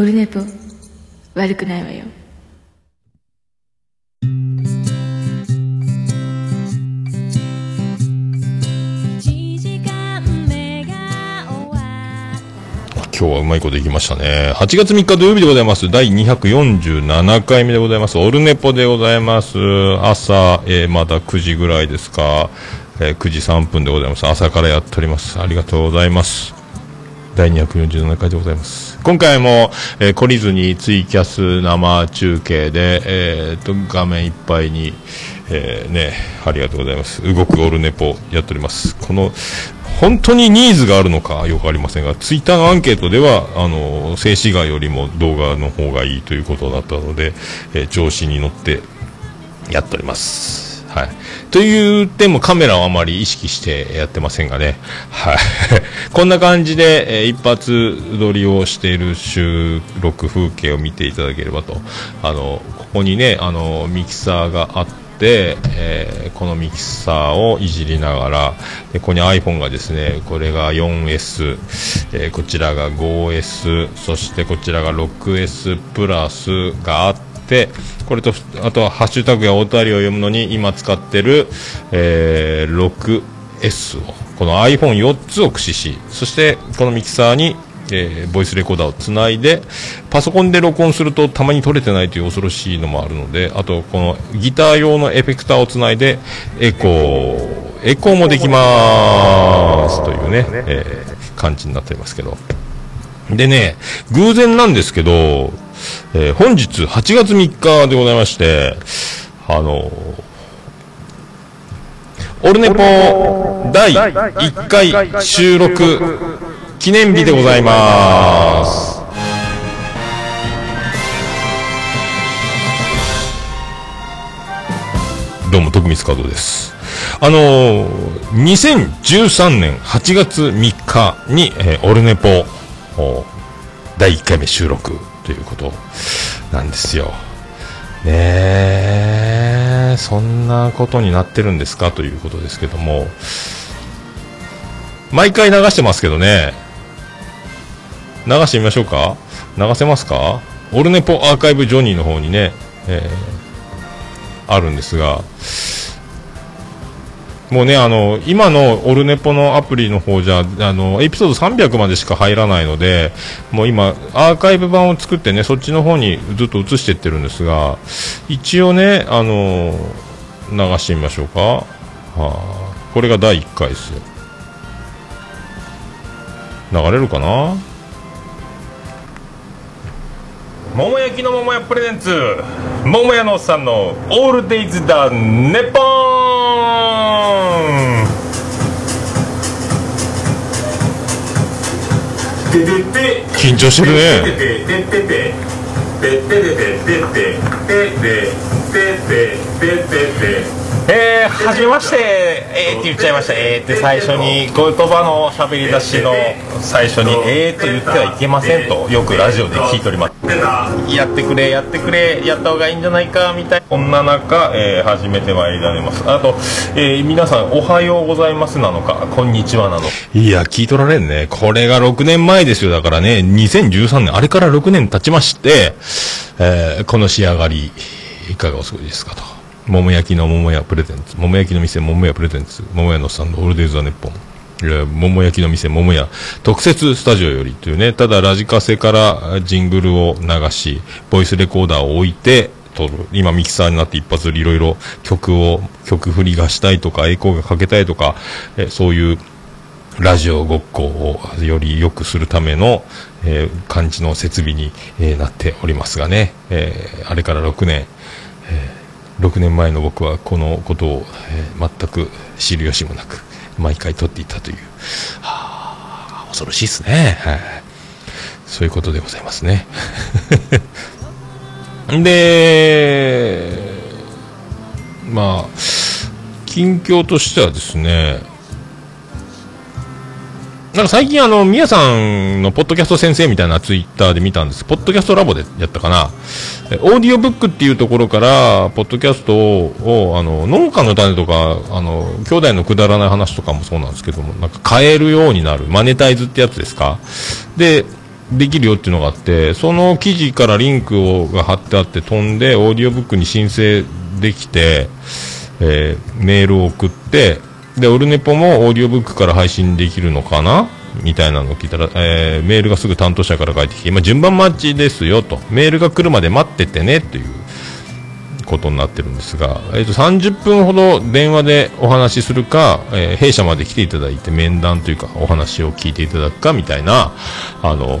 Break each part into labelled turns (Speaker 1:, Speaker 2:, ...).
Speaker 1: オルネポ悪くないわよ
Speaker 2: 今日はうまいこといきましたね。8月3日土曜日でございます。第247回目でございます。オルネポでございます。朝、えー、まだ9時ぐらいですか。えー、9時3分でございます。朝からやっております。ありがとうございます。第247回でございます。今回も、えー、懲りずにツイキャス生中継で、えー、と、画面いっぱいに、えー、ね、ありがとうございます。動くオルネポやっております。この、本当にニーズがあるのかよくありませんが、ツイッターのアンケートでは、あの、静止画よりも動画の方がいいということだったので、えー、調子に乗ってやっております。はい。という点もカメラをあまり意識してやってませんがね。はい。こんな感じで、え、一発撮りをしている収録風景を見ていただければと。あの、ここにね、あの、ミキサーがあって、で、えー、このミキサーをいじりながらでここに iPhone がですねこれが 4S、えー、こちらが 5S そしてこちらが 6S プラスがあってこれとあとはハッシュタグやお便りを読むのに今使ってる、えー、6S を。この iPhone4 つを駆使しそしてこのミキサーにえー、ボイスレコーダーをつないでパソコンで録音するとたまに撮れてないという恐ろしいのもあるのであとこのギター用のエフェクターをつないでエコーエコーもできますというね、えー、感じになっていますけど。でね偶然なんですけど、えー、本日8月3日でございましてあのオルネポ第1回収録記念日でございます。どうも徳光和夫です。あのー、2013年8月3日に、えー、オルネポ第1回目収録ということなんですよ。ねえそんなことになってるんですか？ということですけども。毎回流してますけどね。流してみましょうか。流せますか？オルネポアーカイブジョニーの方にね、えー、あるんですが、もうね、あの、今のオルネポのアプリの方じゃ、あの、エピソード300までしか入らないので、もう今、アーカイブ版を作ってね、そっちの方にずっと移していってるんですが、一応ね、あの、流してみましょうか。はあ、これが第1回ですよ。流れるかな？桃焼きの桃屋プレゼンツ。桃屋のおっさんの「オールデイズ・だネポン」緊張してるねえー、はじめまして、えーって言っちゃいました、えーって最初に、言葉の喋り出しの最初に、えーと言ってはいけませんと、よくラジオで聞いております。やってくれ、やってくれ、やった方がいいんじゃないか、みたいな。こんな中、えー、始めてまいりられます。あと、えー、皆さん、おはようございますなのか、こんにちはなの。いや、聞いとられんね。これが6年前ですよ。だからね、2013年、あれから6年経ちまして、えー、この仕上がり、いかがお過ごしですかと。桃焼きの桃屋プレゼンツ、桃焼きの店桃屋プレゼンツ、桃屋のさんのオールデイズ・ザ・ネッポン。桃焼きの店桃屋。特設スタジオよりというね、ただラジカセからジングルを流し、ボイスレコーダーを置いて撮る。今ミキサーになって一発でいろいろ曲を、曲振りがしたいとか、エコーがかけたいとか、えそういうラジオごっこをより良くするための、えー、感じの設備に、えー、なっておりますがね、えー、あれから6年、えー6年前の僕はこのことを、えー、全く知る由もなく毎回撮っていたという、はあ、恐ろしいですね、はい、そういうことでございますね。でまあ近況としてはですねなんか最近あの、みやさんのポッドキャスト先生みたいなツイッターで見たんです。ポッドキャストラボでやったかな。オーディオブックっていうところから、ポッドキャストを、あの、農家の種とか、あの、兄弟のくだらない話とかもそうなんですけども、なんか買えるようになる。マネタイズってやつですか？で、できるよっていうのがあってその記事からリンクをが貼ってあって飛んでオーディオブックに申請できて、えーメールを送ってでオルネポもオーディオブックから配信できるのかな？みたいなのを聞いたら、えーメールがすぐ担当者から返ってきて今順番待ちですよと。メールが来るまで待っててねということになってるんですが、えー、と30分ほど電話でお話しするか、えー弊社まで来ていただいて面談というかお話を聞いていただくかみたいなあの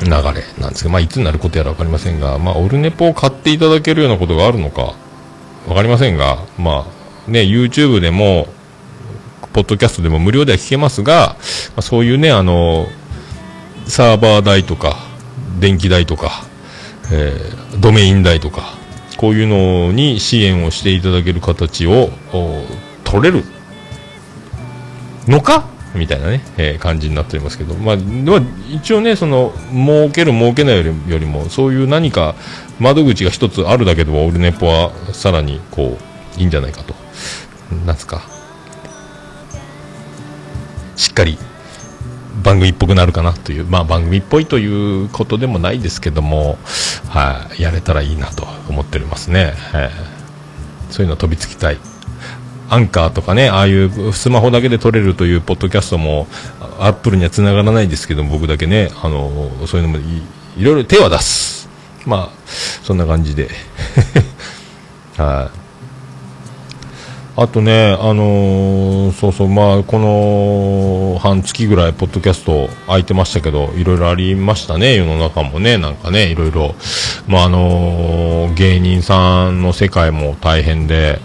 Speaker 2: 流れなんですけど、まあ、いつになることやら分かりませんが、まあ、オルネポを買っていただけるようなことがあるのか分かりませんが、まあね、YouTube でもポッドキャストでも無料では聞けますが、まあ、そういうねあのサーバー代とか電気代とか、えードメイン代とかこういうのに支援をしていただける形を取れるのか？みたいなね、えー感じになっておりますけど、まあ、まあ一応ね、その、儲ける儲けないよりよりも、そういう何か窓口が一つあるだけでも、オルネポはさらに、こう、いいんじゃないかと。なんすか。しっかり、番組っぽくなるかなという、まあ番組っぽいということでもないですけども、はい、やれたらいいなと思っておりますね。えーそういうの飛びつきたい。アンカーとかね、ああいうスマホだけで撮れるというポッドキャストも、アップルには繋がらないですけど、僕だけね、あの、そういうのもいいろいろ手は出す。まあ、そんな感じで。は。ああとね、あのーそうそう、まあ、この半月ぐらい、ポッドキャスト空いてましたけど、いろいろありましたね、世の中もね、なんかね、いろいろ、まあ、あのー芸人さんの世界も大変で、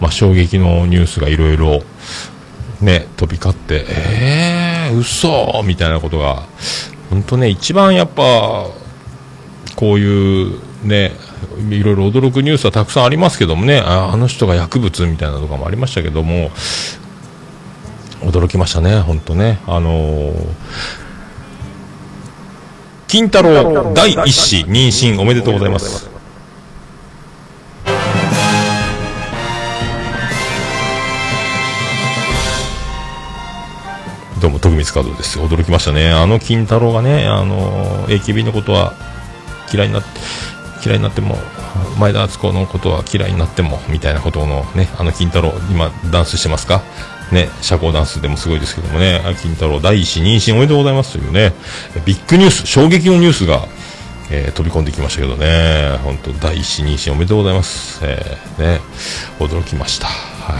Speaker 2: まあ、衝撃のニュースがいろいろ、ね、飛び交って、えー、嘘！みたいなことが、本当ね、一番やっぱ、こういうね、いろいろ驚くニュースはたくさんありますけどもね、ああの人が薬物みたいなとかもありましたけども、驚きましたね、本当ね。あのー金太郎第一子妊娠おめでとうございます。どうも、徳光和夫です。驚きましたね。あの金太郎がね、あのー AKB のことは嫌いになって、嫌いになっても、前田敦子のことは嫌いになっても、みたいなことのね、あの金太郎、今、ダンスしてますか？ね、社交ダンスでもすごいですけどもね、金太郎第一子妊娠おめでとうございますというね、ビッグニュース、衝撃のニュースが、えー飛び込んできましたけどね、本当第一子妊娠おめでとうございます。えーね、驚きました。はい。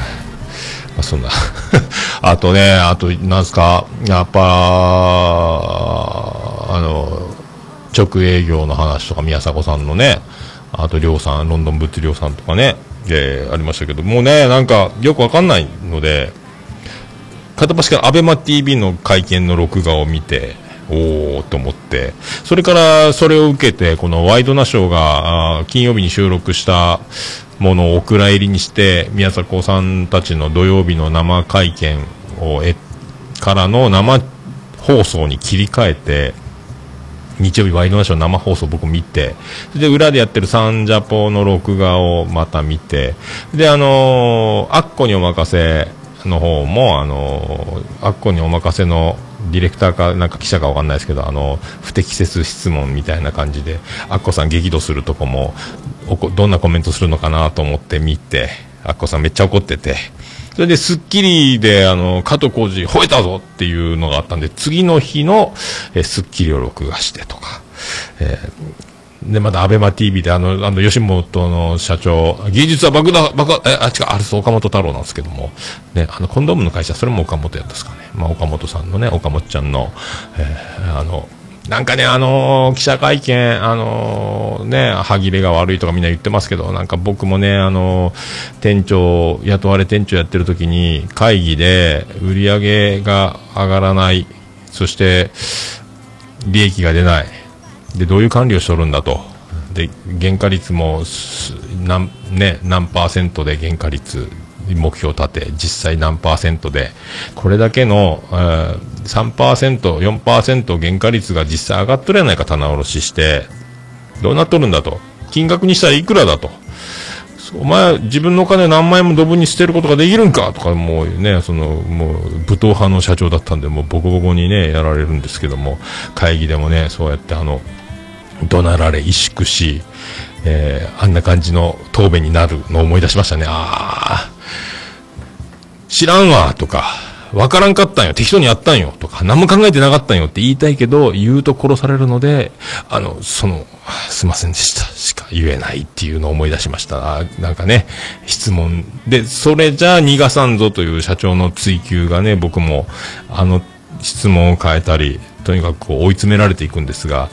Speaker 2: まあ、そんな。あとね、あと、なんすか、やっぱ、あの、直営業の話とか、宮迫さんのね、あと、りょうさん、ロンドン物量さんとかね、えーありましたけど、もうね、なんか、よくわかんないので、片っ端からアベマ TV の会見の録画を見て、おーと思って、それからそれを受けて、このワイドナショーが金曜日に収録したものをお蔵入りにして、宮迫さんたちの土曜日の生会見をえからの生放送に切り替えて、日曜日ワイドナショー生放送僕見て、で、裏でやってるサンジャポの録画をまた見て、で、あのーアッコにお任せの方も、あのーアッコにお任せのディレクターか、なんか記者かわかんないですけど、あの、不適切質問みたいな感じで、アッコさん激怒するとこも、おこどんなコメントするのかなと思って見て、アッコさんめっちゃ怒ってて、それで、スッキリで、あの、加藤浩次、吠えたぞっていうのがあったんで、次の日の、えスッキリを録画してとか、えーで、また、アベマ TV で、あの、あの、吉本の社長、技術は爆弾、爆破、え、あ、違う、あれ、そう岡本太郎なんですけども、ね、あの、コンドームの会社、それも岡本やったんですかね。まあ、岡本さんのね、岡本ちゃんの、えーあの、なんかね、あのー記者会見、あのーね、歯切れが悪いとかみんな言ってますけど、なんか僕もね、あのー店長、雇われ店長やってる時に、会議で売り上げが上がらない、そして、利益が出ない。で、どういう管理をしとるんだと。で、原価率も、何、ね、何パーセントで原価率、目標立て、実際何パーセントで、これだけの、えー、3%、4%原価率が実際上がっとるやないか、棚卸しして、どうなっとるんだと。金額にしたらいくらだと。お前、自分の金何万円もドブに捨てることができるんかとか、もうね、その、もう、武闘派の社長だったんで、もうボコボコにね、やられるんですけども、会議でもね、そうやってあの、怒鳴られ、萎縮し、えー、あんな感じの答弁になるのを思い出しましたね。ああ、知らんわ、とか、わからんかったんよ、適当にやったんよ、とか、何も考えてなかったんよって言いたいけど、言うと殺されるので、あの、その、すいませんでした、しか言えないっていうのを思い出しました。なんかね、質問。で、それじゃあ逃がさんぞという社長の追求がね、僕も、あの、質問を変えたり、とにかくこう追い詰められていくんですが、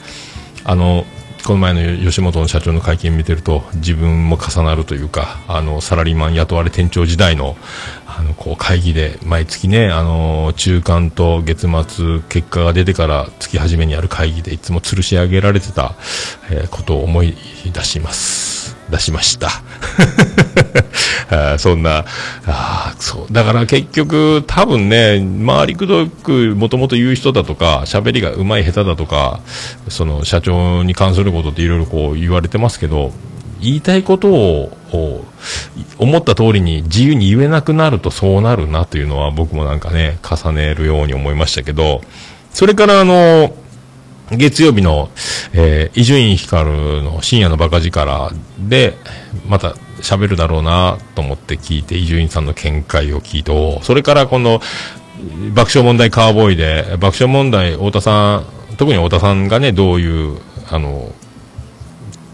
Speaker 2: あの、この前の吉本の社長の会見見てると自分も重なるというかあのサラリーマン雇われ店長時代のあのこう会議で毎月ねあの中間と月末結果が出てから月初めにある会議でいつも吊るし上げられてた、えー、ことを思い出します。出しました。あそんなあそう。だから結局多分ね回りくどくもともと言う人だとか喋りがうまい下手だとかその社長に関することっていろいろこう言われてますけど言いたいことを思った通りに自由に言えなくなるとそうなるなというのは僕もなんかね重ねるように思いましたけどそれからあの月曜日のえ伊集院光の深夜のバカ力でまた喋るだろうなと思って聞いて伊集院さんの見解を聞いてそれからこの爆笑問題カーボーイで爆笑問題太田さん特に太田さんがねどういうあの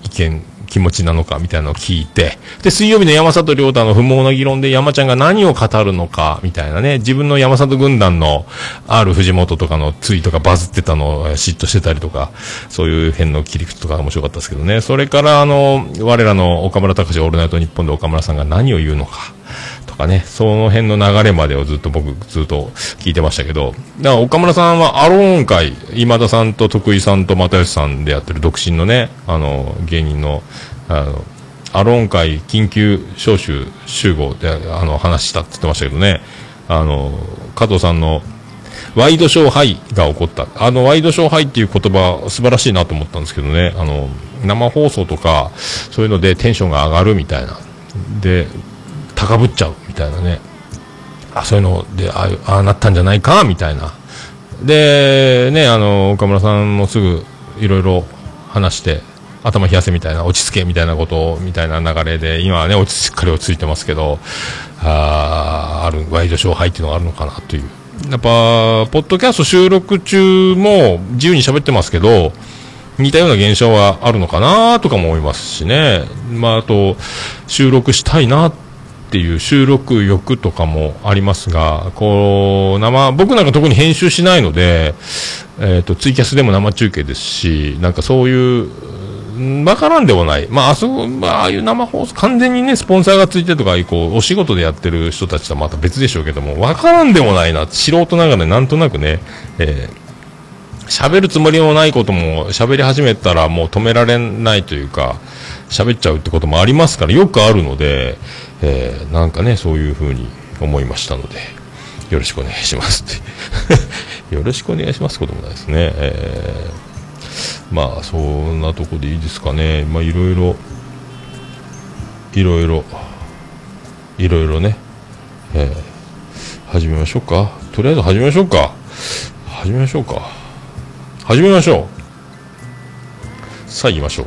Speaker 2: 意見気持ちなのかみたいなのを聞いて、で、水曜日の山里亮太の不毛な議論で山ちゃんが何を語るのかみたいなね、自分の山里軍団の R 藤本とかのツイートがバズってたのを嫉妬してたりとか、そういう辺の切り口とか面白かったですけどね、それからあの、我らの岡村隆史オールナイトニッポンで岡村さんが何を言うのか。かね、その辺の流れまでをずっと僕、ずっと聞いてましたけど、だから岡村さんはアローン会、今田さんと徳井さんと又吉さんでやってる独身のね、あの、芸人の、あの、アローン会緊急招集集合で、あの、話したって言ってましたけどね、あの、加藤さんの、ワイドショーハイが起こった。あの、ワイドショーハイっていう言葉、素晴らしいなと思ったんですけどね、あの、生放送とか、そういうのでテンションが上がるみたいな。で、高ぶっちゃうみたいなね。あそういうのでああなったんじゃないかみたいな。でねあの岡村さんもすぐいろいろ話して頭冷やせみたいな落ち着けみたいなことみたいな流れで今はね落ちしっかり落ち着いてますけどああるワイドショー杯っていうのがあるのかなという。やっぱポッドキャスト収録中も自由に喋ってますけど似たような現象はあるのかなとかも思いますしね、まあ、あと収録したいなっていう収録欲とかもありますが、こう、生、僕なんか特に編集しないので、えっ、ー、と、ツイキャスでも生中継ですし、なんかそういう、わからんでもない。まあ、あそこ、まあ、ああいう生放送、完全にね、スポンサーがついてとか、こう、お仕事でやってる人たちとはまた別でしょうけども、わからんでもないな、素人ながらなんとなくね、えー、喋るつもりもないことも喋り始めたらもう止められないというか、喋っちゃうってこともありますから、よくあるので、えー、なんかね、そういうふうに思いましたので、よろしくお願いしますって よろしくお願いしますこともないですね。えー、まあ、そんなとこでいいですかね。まあ、いろいろ、いろいろ、いろいろね、えー、始めましょうか。とりあえず始めましょうか。始めましょうか。始めましょう。さあ行きましょう。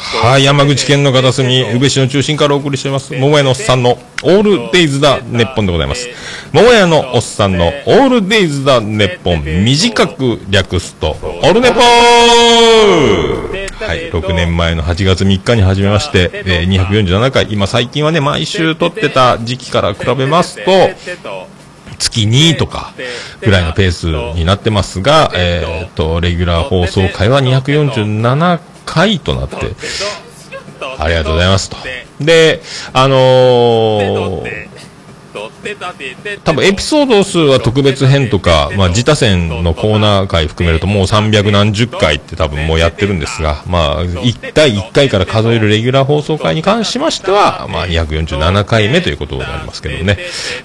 Speaker 2: はい、山口県の片隅、宇部市の中心からお送りしています、桃屋のおっさんのオールデイズだネッポンでございます。桃屋のおっさんのオールデイズだネッポン、短く略すと、オールネポーはい、6年前の8月3日に始めまして、えー、247回、今最近はね、毎週撮ってた時期から比べますと、月2とかぐらいのペースになってますが、えっ、と、レギュラー放送回は247回となって、ありがとうございますと。で、あのー、多分エピソード数は特別編とか、まあ、自他戦のコーナー回含めるともう300何十回って多分もうやってるんですが、まあ、1回1回から数えるレギュラー放送回に関しましては、まあ、247回目ということになりますけどね、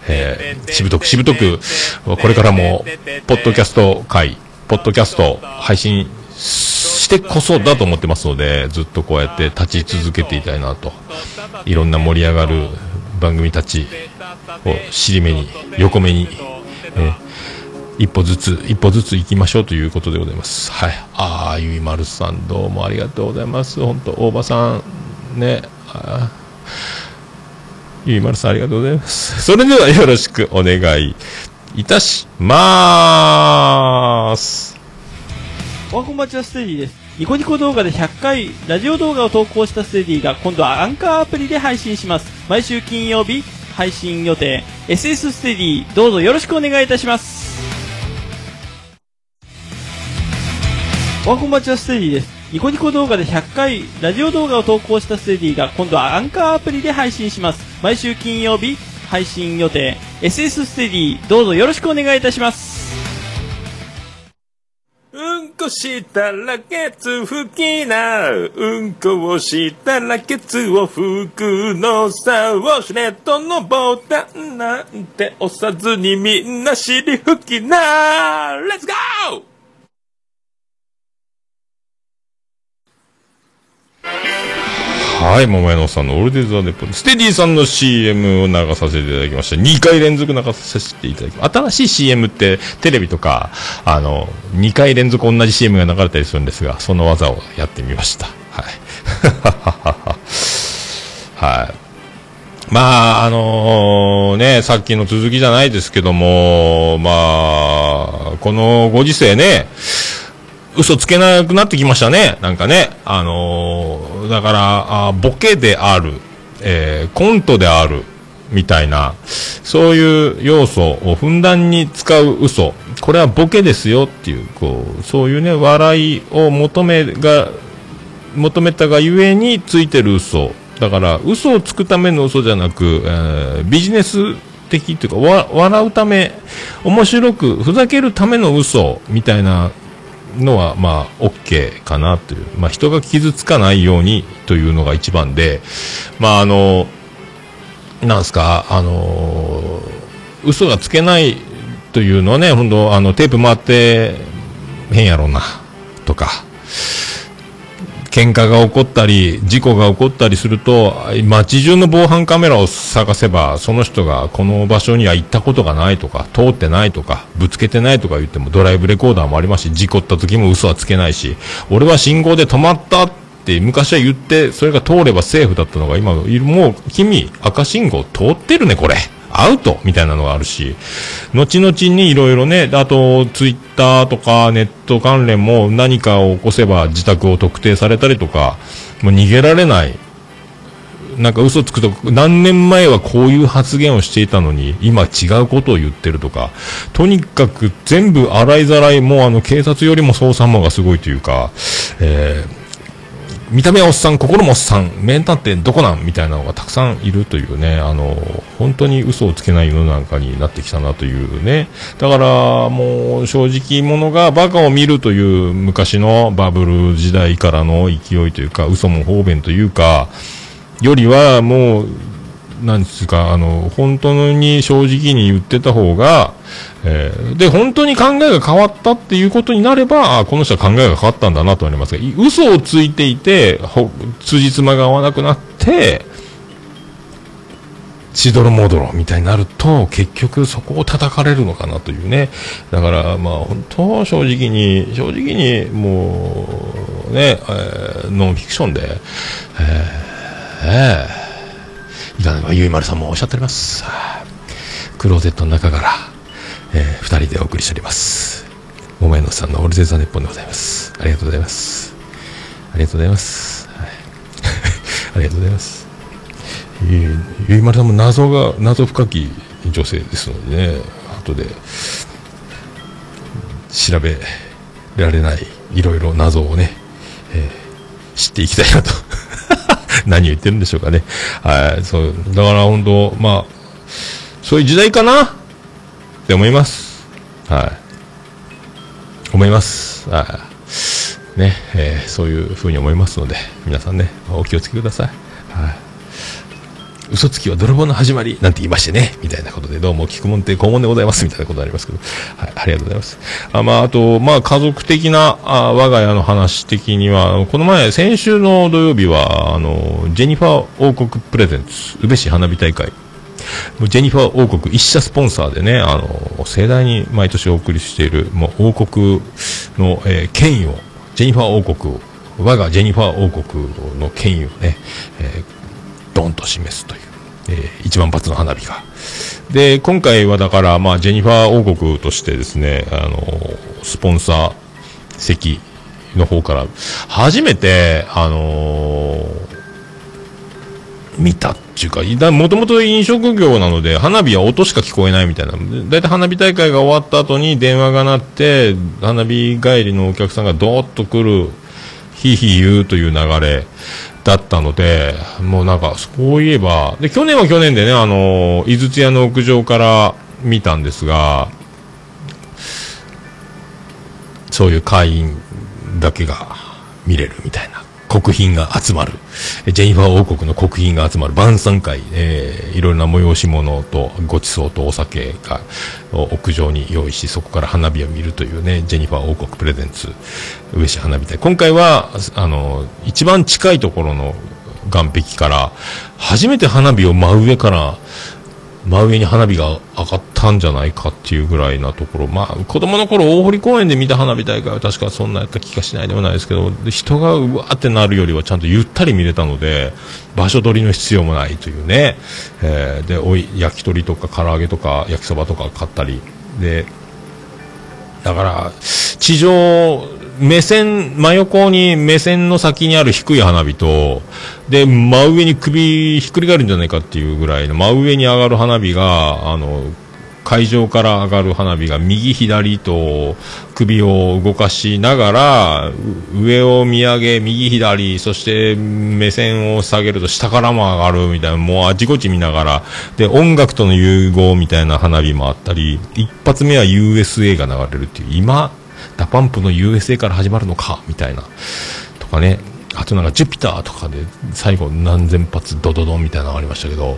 Speaker 2: えー、しぶとくしぶとく、これからも、ポッドキャスト回、ポッドキャスト配信してこそだと思ってますので、ずっとこうやって立ち続けていたいなと。いろんな盛り上がる番組たちを尻目に、横目に、え一歩ずつ、一歩ずつ行きましょうということでございます。はい。ああ、ゆいまるさん、どうもありがとうございます。本当大場さん、ね、あゆいまるさん、ありがとうございます。それではよろしくお願いいたしまーす。
Speaker 3: こんばんちはステディです。ニコニコ動画で100回ラジオ動画を投稿したステディが今度はアンカーアプリで配信します。毎週金曜日配信予定。SS ステディどうぞよろしくお願いいたします。おはこんばんはステディです。ニコニコ動画で100回ラジオ動画を投稿したステディが今度はアンカーアプリで配信します。毎週金曜日配信予定。SS ステディどうぞよろしくお願いいたします。
Speaker 4: うんこしたらケツ拭きな。うんこをしたらケツを拭くのさ。ウォシュレットのボタンなんて押さずにみんな尻拭きな。レッツゴー
Speaker 2: はい、桃屋のおっさんのオールデイ・ザ・ネッポンステディさんの CM を流させていただきました。2回連続流させていただきました新しい CM ってテレビとか、あの、2回連続同じ CM が流れたりするんですが、その技をやってみました。はい。はい。まあ、あのね、さっきの続きじゃないですけども、まあ、このご時世ね、嘘つけなくなってきましたね。なんかね。あのーだから、あボケである、えーコントである、みたいな、そういう要素をふんだんに使う嘘。これはボケですよっていう、こう、そういうね、笑いを求めが、求めたがゆえについてる嘘。だから、嘘をつくための嘘じゃなく、えービジネス的っていうか、笑うため、面白く、ふざけるための嘘みたいなのは、まあ、OK かなという。まあ、人が傷つかないようにというのが一番で、まあ、あの、なんですか、あの、嘘がつけないというのはね、本当あの、テープ回って、へんやろうな、とか、喧嘩が起こったり、事故が起こったりすると、街中の防犯カメラを探せば、その人がこの場所には行ったことがないとか、通ってないとか、ぶつけてないとか言っても、ドライブレコーダーもありますし、事故った時も嘘はつけないし、俺は信号で止まったって昔は言って、それが通ればセーフだったのが、今、もう君、赤信号通ってるね、これ。アウトみたいなのがあるし、後々にいろいろね、あと、ツイッターとかネット関連も何かを起こせば自宅を特定されたりとか、もう逃げられない。なんか嘘つくと、何年前はこういう発言をしていたのに、今違うことを言ってるとか、とにかく全部洗いざらい、もうあの警察よりも捜査網がすごいというか、えー見た目はおっさん、心もおっさん、名探偵どこなんみたいなのがたくさんいるというね、あの、本当に嘘をつけない世の中になってきたなというね。だから、もう正直者がバカを見るという昔のバブル時代からの勢いというか、嘘も方便というか、よりはもう、なんですか、あの、本当に正直に言ってた方が、えーで、本当に考えが変わったっていうことになれば、あこの人は考えが変わったんだなとなりますが、嘘をついていて、ほ辻褄が合わなくなって、しどろもどろみたいになると、結局そこを叩かれるのかなというね。だから、まあ本当正直に、正直にもう、ね、えーノンフィクションで、えーえーいかがゆいまるさんもおっしゃっております。クローゼットの中から、えー二人でお送りしております。桃屋のさんのオルゼザネッポンでございます。ありがとうございます。ありがとうございます。はい、ありがとうございます。ゆゆいまるさんも謎が、謎深き女性ですのでね、後で調べられないいろいろ謎をね、えー知っていきたいなと。何を言ってるんでしょうかね。はい、そう。だから本当、まあ、そういう時代かな？って思います。はい。思います。はい。ね、えーそういうふうに思いますので、皆さんね、お気をつけください。はい。嘘つきは泥棒の始まり。なんて言いましてね、みたいなことで、どうも聞くもんって肛門でございます、みたいなことありますけど、はい、ありがとうございます。あまあ、あと、まあ、家族的な、あ我が家の話的には、この前、先週の土曜日は、あの、ジェニファー王国プレゼンツ、宇部市花火大会、もうジェニファー王国一社スポンサーでね、あの、盛大に毎年お送りしている、もう王国の、えー権威を、ジェニファー王国を、我がジェニファー王国の権威をね、えードンと示すという、えー一番発の花火が。で、今回はだから、まあ、ジェニファー王国としてですね、あの、スポンサー席の方から、初めて、あの見たっていうか、だもともと飲食業なので、花火は音しか聞こえないみたいな。だいたい花火大会が終わった後に電話が鳴って、花火帰りのお客さんがドーッと来る、ひいひい言うという流れだったので、もうなんか、そういえば、で、去年は去年でね、あの、井筒屋の屋上から見たんですが、そういう会員だけが見れるみたいな。国賓が集まる。ジェニファー王国の国賓が集まる晩餐会、えーいろいろな催し物とご馳走とお酒が屋上に用意し、そこから花火を見るというね、ジェニファー王国プレゼンツ、上市花火大。今回は、あの、一番近いところの岸壁から、初めて花火を真上から、真上に花火が上がったんじゃないかっていうぐらいなところ、まあ、子供の頃大堀公園で見た花火大会は確かそんなやった気がしないでもないですけど、人がうわーってなるよりはちゃんとゆったり見れたので、場所取りの必要もないというね、えーで、おい、焼き鳥とか唐揚げとか焼きそばとか買ったり、で、だから、地上、目線、真横に目線の先にある低い花火と、で、真上に首ひっくり返るんじゃないかっていうぐらいの真上に上がる花火が、あの、会場から上がる花火が右左と首を動かしながら、上を見上げ、右左、そして目線を下げると下からも上がるみたいな、もうあちこち見ながら、で、音楽との融合みたいな花火もあったり、一発目は USA が流れるっていう、今、 DA PUMP の USA から始まるのか、みたいな、とかね、あとなんかジュピターとかで最後何千発ドドドンみたいなのがありましたけど、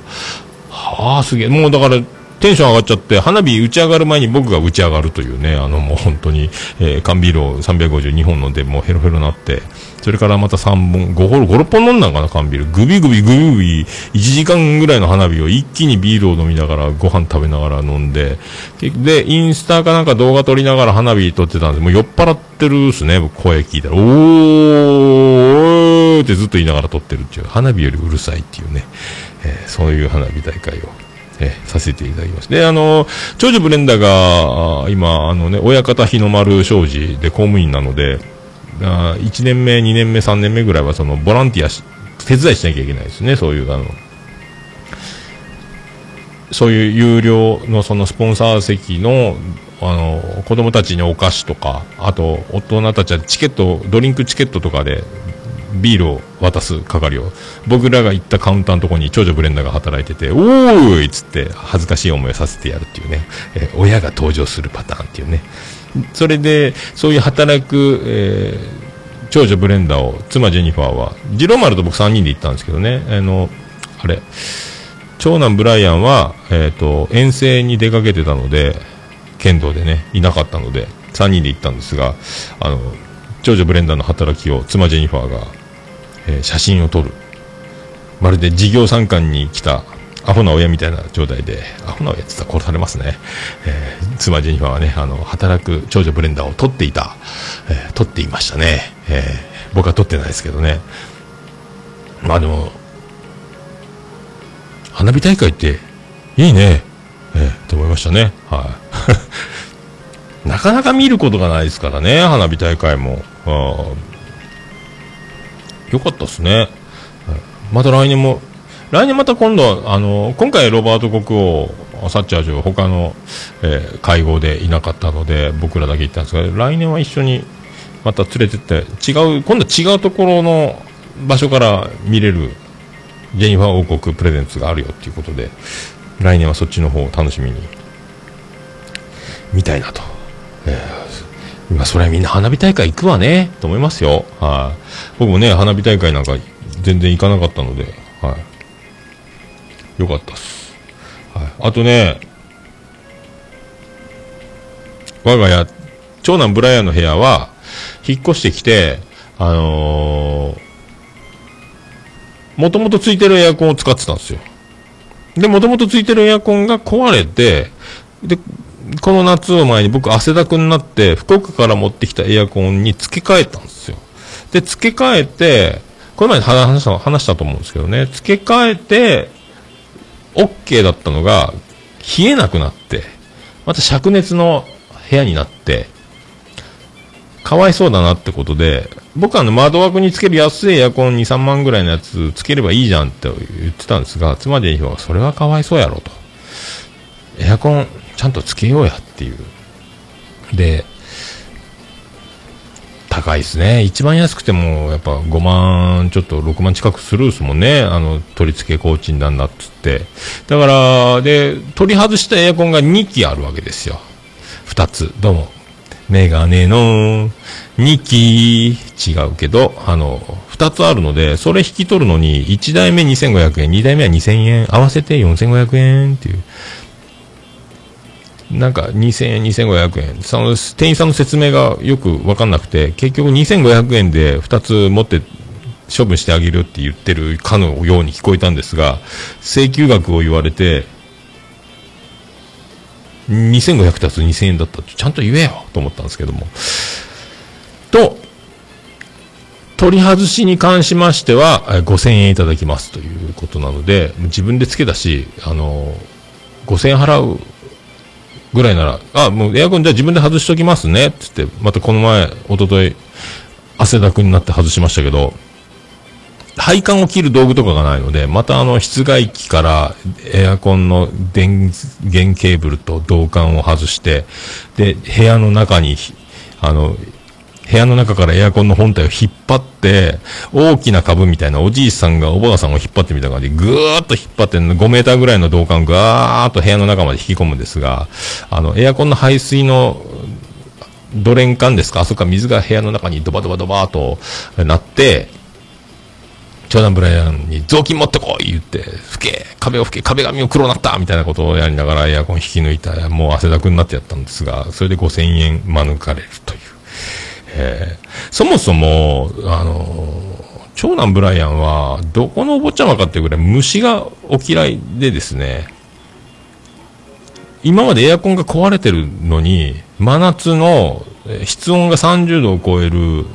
Speaker 2: はあ、すげえ。もうだから、テンション上がっちゃって、花火打ち上がる前に僕が打ち上がるというね、あのもう本当に、えー缶ビールを352本飲んで、もうヘロヘロなって、それからまた3本、5本、5、6本飲んだんかな、缶ビール。グビグビグビグビ、1時間ぐらいの花火を一気にビールを飲みながら、ご飯食べながら飲んで、で、インスタかなんか動画撮りながら花火撮ってたんです、もう酔っ払ってるっすね、声聞いたら。お、おーってずっと言いながら撮ってるっていう、花火よりうるさいっていうね、えーそういう花火大会を。えさせていただきます。で、あの、長女ブレンダーが、今、あのね、親方日の丸商事で公務員なので、あ1年目、2年目、3年目ぐらいは、その、ボランティアし、手伝いしなきゃいけないですね、そういう、あの、そういう有料のそのスポンサー席の、あの、子供たちにお菓子とか、あと、大人たちはチケット、ドリンクチケットとかで、ビールを渡す係を、僕らが行ったカウンターのところに長女ブレンダーが働いてて、おーいっつって恥ずかしい思いをさせてやるっていうね、えー親が登場するパターンっていうね。それで、そういう働く、えー長女ブレンダーを、妻ジェニファーは、ジローマルと僕3人で行ったんですけどね、あの、あれ、長男ブライアンは、えっ、と、遠征に出かけてたので、剣道でね、いなかったので、3人で行ったんですが、あの、長女ブレンダーの働きを妻ジェニファーが、えー写真を撮る。まるで授業参観に来たアホな親みたいな状態で、アホな親って言ったら殺されますね。えー妻ジェニファーはね、あの、働く長女ブレンダーを撮っていた、えー撮っていましたね。えー僕は撮ってないですけどね。まあでも、花火大会っていいね。えと思いましたね。はい。なかなか見ることがないですからね、花火大会も。あよかったですね。はいまた来年も、来年また今度、あの、今回ロバート国王、サッチャー女王、他の、えー会合でいなかったので、僕らだけ行ったんですが、来年は一緒にまた連れてって、違う、今度は違うところの場所から見れるジェニファー王国プレゼンツがあるよっていうことで、来年はそっちの方を楽しみに見たいなと、えー、今それはみんな花火大会行くわねと思いますよ。はい。僕もね花火大会なんか全然行かなかったのではい。よかったっす、はい、あとね我が家長男ブライアンの部屋は引っ越してきてあのー、もともとついてるエアコンを使ってたんですよ。で、もともとついてるエアコンが壊れて、で、この夏を前に僕汗だくになって、福岡から持ってきたエアコンに付け替えたんですよ。で、付け替えて、これ前に話した話したと思うんですけどね、付け替えて、OK だったのが、冷えなくなって、また灼熱の部屋になって、かわいそうだなってことで、僕はあの窓枠につける安いエアコン2、3万ぐらいのやつつければいいじゃんって言ってたんですが、妻でいい方がそれはかわいそうやろと。エアコンちゃんとつけようやっていう。で、高いですね。一番安くても、やっぱ5万、ちょっと6万近くするですもんね。あの、取り付け工賃なんだっつって。だから、で、取り外したエアコンが2機あるわけですよ。2つ。どうも。メガネの2機違うけど、あの、2つあるので、それ引き取るのに、1台目2500円、2台目は2000円、合わせて4500円っていう。なんか2000円、2500円。その店員さんの説明がよくわかんなくて、結局2500円で2つ持って処分してあげるって言ってるかのように聞こえたんですが、請求額を言われて、2500足す2000円だったってちゃんと言えよと思ったんですけども。と、取り外しに関しましては、5000円いただきますということなので、自分で付けたし、あの、5000円払うぐらいなら、あ、もうエアコンじゃあ自分で外しときますね、つって、またこの前、おととい、汗だくになって外しましたけど、配管を切る道具とかがないので、またあの室外機からエアコンの電源ケーブルと導管を外して、で、部屋の中に、あの、部屋の中からエアコンの本体を引っ張って、大きな株みたいなおじいさんがおばあさんを引っ張ってみた感じで、ぐーっと引っ張って5メーターぐらいの導管をガーッと部屋の中まで引き込むんですが、あの、エアコンの排水のドレン管ですか？あそこから水が部屋の中にドバドバドバーとなって、長男ブライアンに雑巾持ってこい言って、拭け、壁を拭け、壁紙を黒なったみたいなことをやりながらエアコン引き抜いたもう汗だくになってやったんですが、それで5000円免れるという。えー、そもそも、あの、長男ブライアンは、どこのお坊ちゃまかっていうぐらい虫がお嫌いでですね、今までエアコンが壊れてるのに、真夏の室温が30度を超える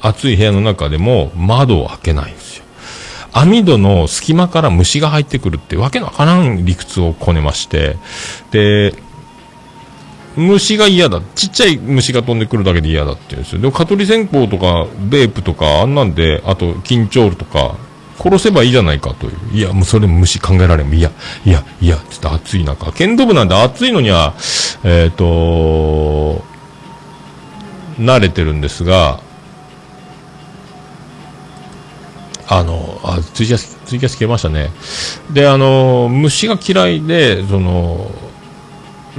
Speaker 2: 暑い部屋の中でも窓を開けないんですよ。網戸の隙間から虫が入ってくるってわけのわからん理屈をこねまして、で、虫が嫌だ。ちっちゃい虫が飛んでくるだけで嫌だって言うんですよ。でも、蚊取り線香とか、ベープとか、あんなんで、あと、緊張とか、殺せばいいじゃないかという。いや、もうそれ虫考えられん。いや、いや、いや、ちょっと暑い中。剣道部なんで暑いのには、えっ、ー、と、慣れてるんですが、あの、あ、ツイキャス、ツイキャス消えましたね。で、あの、虫が嫌いで、その、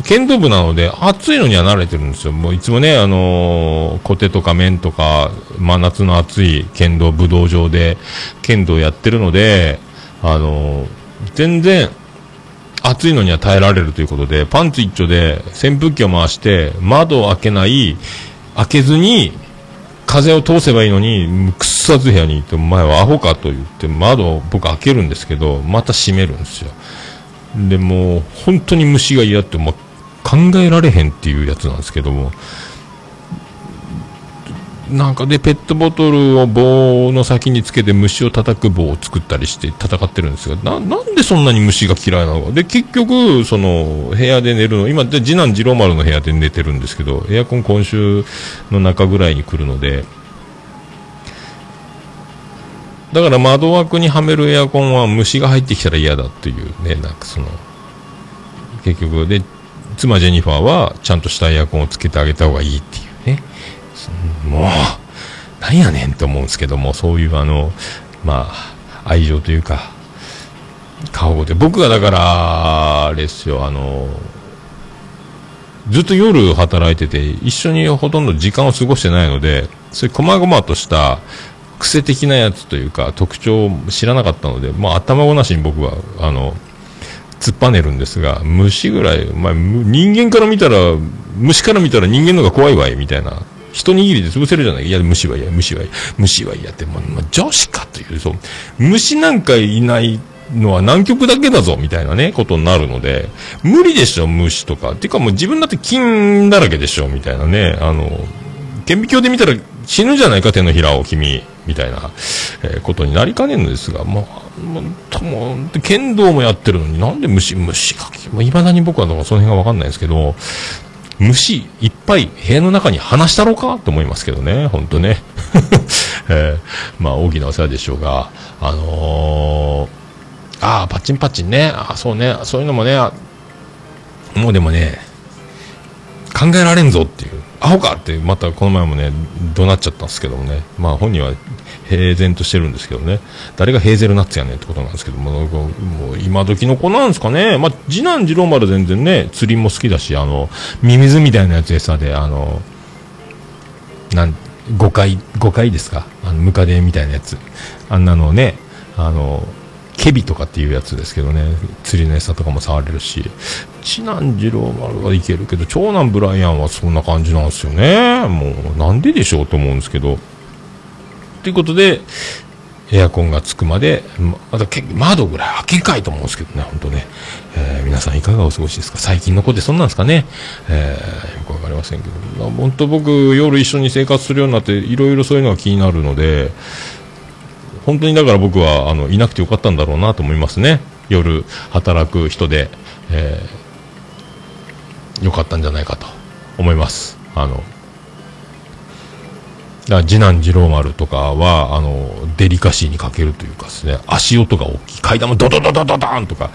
Speaker 2: 剣道部なので、暑いのには慣れてるんですよ。もういつもね、あのー、コテとか麺とか、真夏の暑い剣道武道場で剣道やってるので、あのー、全然、暑いのには耐えられるということで、パンツ一丁で扇風機を回して、窓を開けない、開けずに、風を通せばいいのに、くっさず部屋にいて、お前はアホかと言って、窓を僕開けるんですけど、また閉めるんですよ。で、も、本当に虫が嫌って、ま考えられへんっていうやつなんですけども、なんかで、ペットボトルを棒の先につけて虫を叩く棒を作ったりして戦ってるんですが、な、なんでそんなに虫が嫌いなのか。で、結局、その、部屋で寝るの、今、次男次郎丸の部屋で寝てるんですけど、エアコン今週の中ぐらいに来るので、だから窓枠にはめるエアコンは虫が入ってきたら嫌だっていうね、なんかその、結局、で、妻ジェニファーはちゃんとしたエアコンをつけてあげた方がいいっていうね。もう、なんやねんと思うんですけども、そういうあの、まあ、愛情というか、過保護で。僕がだから、あれですよ、あの、ずっと夜働いてて、一緒にほとんど時間を過ごしてないので、そういう細々とした癖的なやつというか、特徴を知らなかったので、まあ頭ごなしに僕は、あの、突っぱねるんですが、虫ぐらい、まあ、人間から見たら、虫から見たら人間の方が怖いわい、みたいな。一握りで潰せるじゃない？いや、虫はいや、虫はいや、虫はいやって、まあ、女子かという、そう、虫なんかいないのは南極だけだぞ、みたいなね、ことになるので、無理でしょ、虫とかっ。てかもう自分だって菌だらけでしょ、みたいなね、あの、顕微鏡で見たら死ぬじゃないか、手のひらを君、みたいな、えーことになりかねんのですが、もう、とも剣道もやってるのになんで虫、虫が、いまだに僕はその辺がわかんないですけど、虫いっぱい部屋の中に放したろうかと思いますけどね、本当ね。えーまあ大きなお世話でしょうが、あのー、ああ、パッチンパッチンね、あ、そうね、そういうのもね、もうでもね、考えられんぞっていう、アホかって、またこの前もね、怒鳴っちゃったんですけどもね、まあ本人は平然としてるんですけどね、誰がヘーゼルナッツやねんってことなんですけども、もう今時の子なんですかね、まあ次男次郎丸全然ね、釣りも好きだし、あの、ミミズみたいなやつ餌で、あの、なん、誤解、誤解ですか？あの、ムカデみたいなやつ。あんなのをね、あの、ケビとかっていうやつですけどね、釣りの餌とかも触れるし、次男次郎丸はいけるけど、長男ブライアンはそんな感じなんですよね。もう、なんででしょうと思うんですけど。ということで、エアコンがつくまで、まだけ窓ぐらい開けんかいと思うんですけどね、本当ね。えー皆さんいかがお過ごしですか？最近の子ってそんなんですかね？えーよくわかりませんけど。本当僕、夜一緒に生活するようになって、いろいろそういうのが気になるので、本当にだから僕は、あの、いなくてよかったんだろうなと思いますね。夜働く人で、えーよかったんじゃないかと思います。あの、だ次男次郎丸とかは、あの、デリカシーに欠けるというかですね、足音が大きい。階段もドドドドドドーンとか、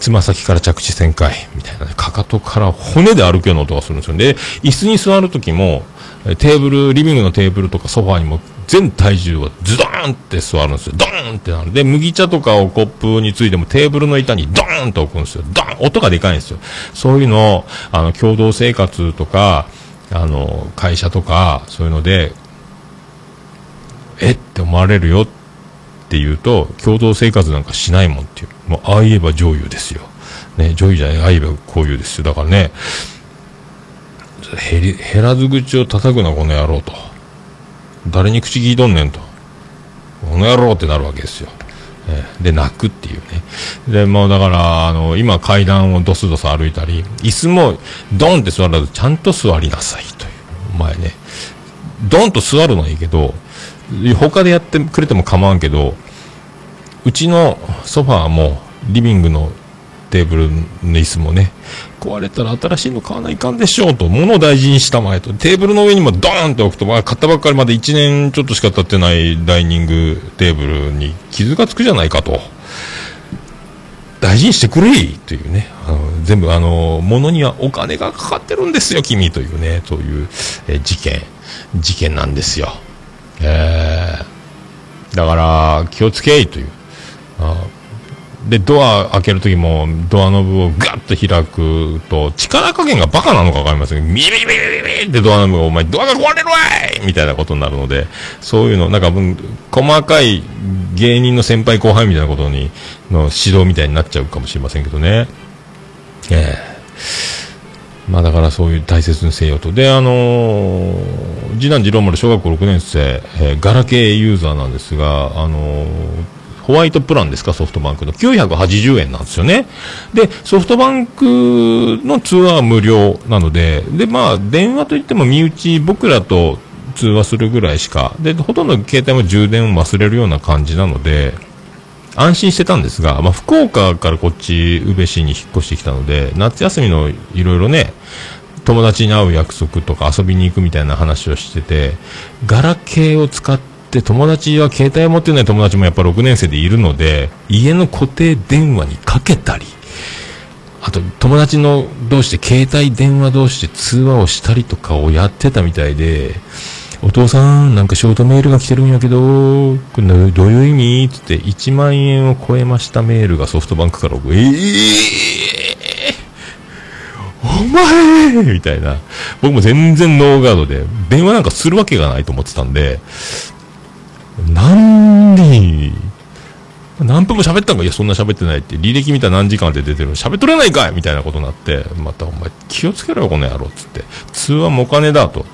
Speaker 2: つま先から着地旋回みたいなね、かかとから骨で歩くような音がするんですよ。で、椅子に座るときも、えテーブル、リビングのテーブルとかソファーにも全体重がズドーンって座るんですよ。ドーンってなる。で、麦茶とかをコップについてもテーブルの板にドーンと置くんですよ。ドーン音がでかいんですよ。そういうのを、あの、共同生活とか、あの、会社とか、そういうので、えって思われるよって言うと、共同生活なんかしないもんっていう。もう、ああ言えば女優ですよ。ね、女優じゃない、ああ言えばこういうですよ。だからね、へり、減らず口を叩くな、この野郎と。誰に口聞いとんねんと。この野郎ってなるわけですよ。で、泣くっていうね。で、もうだから、あの、今階段をドスドス歩いたり、椅子もドンって座らず、ちゃんと座りなさいという。お前ね、ドンと座るのはいいけど、他でやってくれても構わんけど、うちのソファーも、リビングのテーブルの椅子もね、壊れたら新しいの買わないかんでしょうと、物を大事にしたまえと、テーブルの上にもドーンって置くと、まあ、買ったばっかりまで1年ちょっとしか経ってないダイニングテーブルに傷がつくじゃないかと。大事にしてくれいというね、あの全部あの、物にはお金がかかってるんですよ、君というね、という、え事件、事件なんですよ。えー、だから、気をつけいという。あで、ドア開けるときも、ドアノブをガッと開くと、力加減がバカなのかわかりませんけど、ビリビビビってドアノブが、お前、ドアが壊れるわいみたいなことになるので、そういうの、なんか、細かい芸人の先輩後輩みたいなことに、の指導みたいになっちゃうかもしれませんけどね。ええまあだからそういう大切にせよと。で、あのー次男次郎丸小学校6年生、えーガラケーユーザーなんですが、あのーホワイトプランですか、ソフトバンクの。980円なんですよね。で、ソフトバンクの通話は無料なので、で、まあ、電話といっても身内、僕らと通話するぐらいしか、で、ほとんど携帯も充電を忘れるような感じなので、安心してたんですが、まあ、福岡からこっち、宇部市に引っ越してきたので、夏休みのいろいろね、友達に会う約束とか遊びに行くみたいな話をしてて、ガラケーを使って、で友達は携帯を持ってない友達もやっぱ6年生でいるので、家の固定電話にかけたり、あと友達の同士で携帯電話同士で通話をしたりとかをやってたみたいで、お父さん、なんかショートメールが来てるんやけど、これどういう意味？つって1万円を超えましたメールがソフトバンクから送る。えー、お前みたいな。僕も全然ノーガードで、電話なんかするわけがないと思ってたんで、なんで、何分も喋ったんか？いや、そんな喋ってないって。履歴見たら何時間で出てる喋っとれないかいみたいなことになって、またお前気をつけろよ、この野郎。つって。通話もお金だと。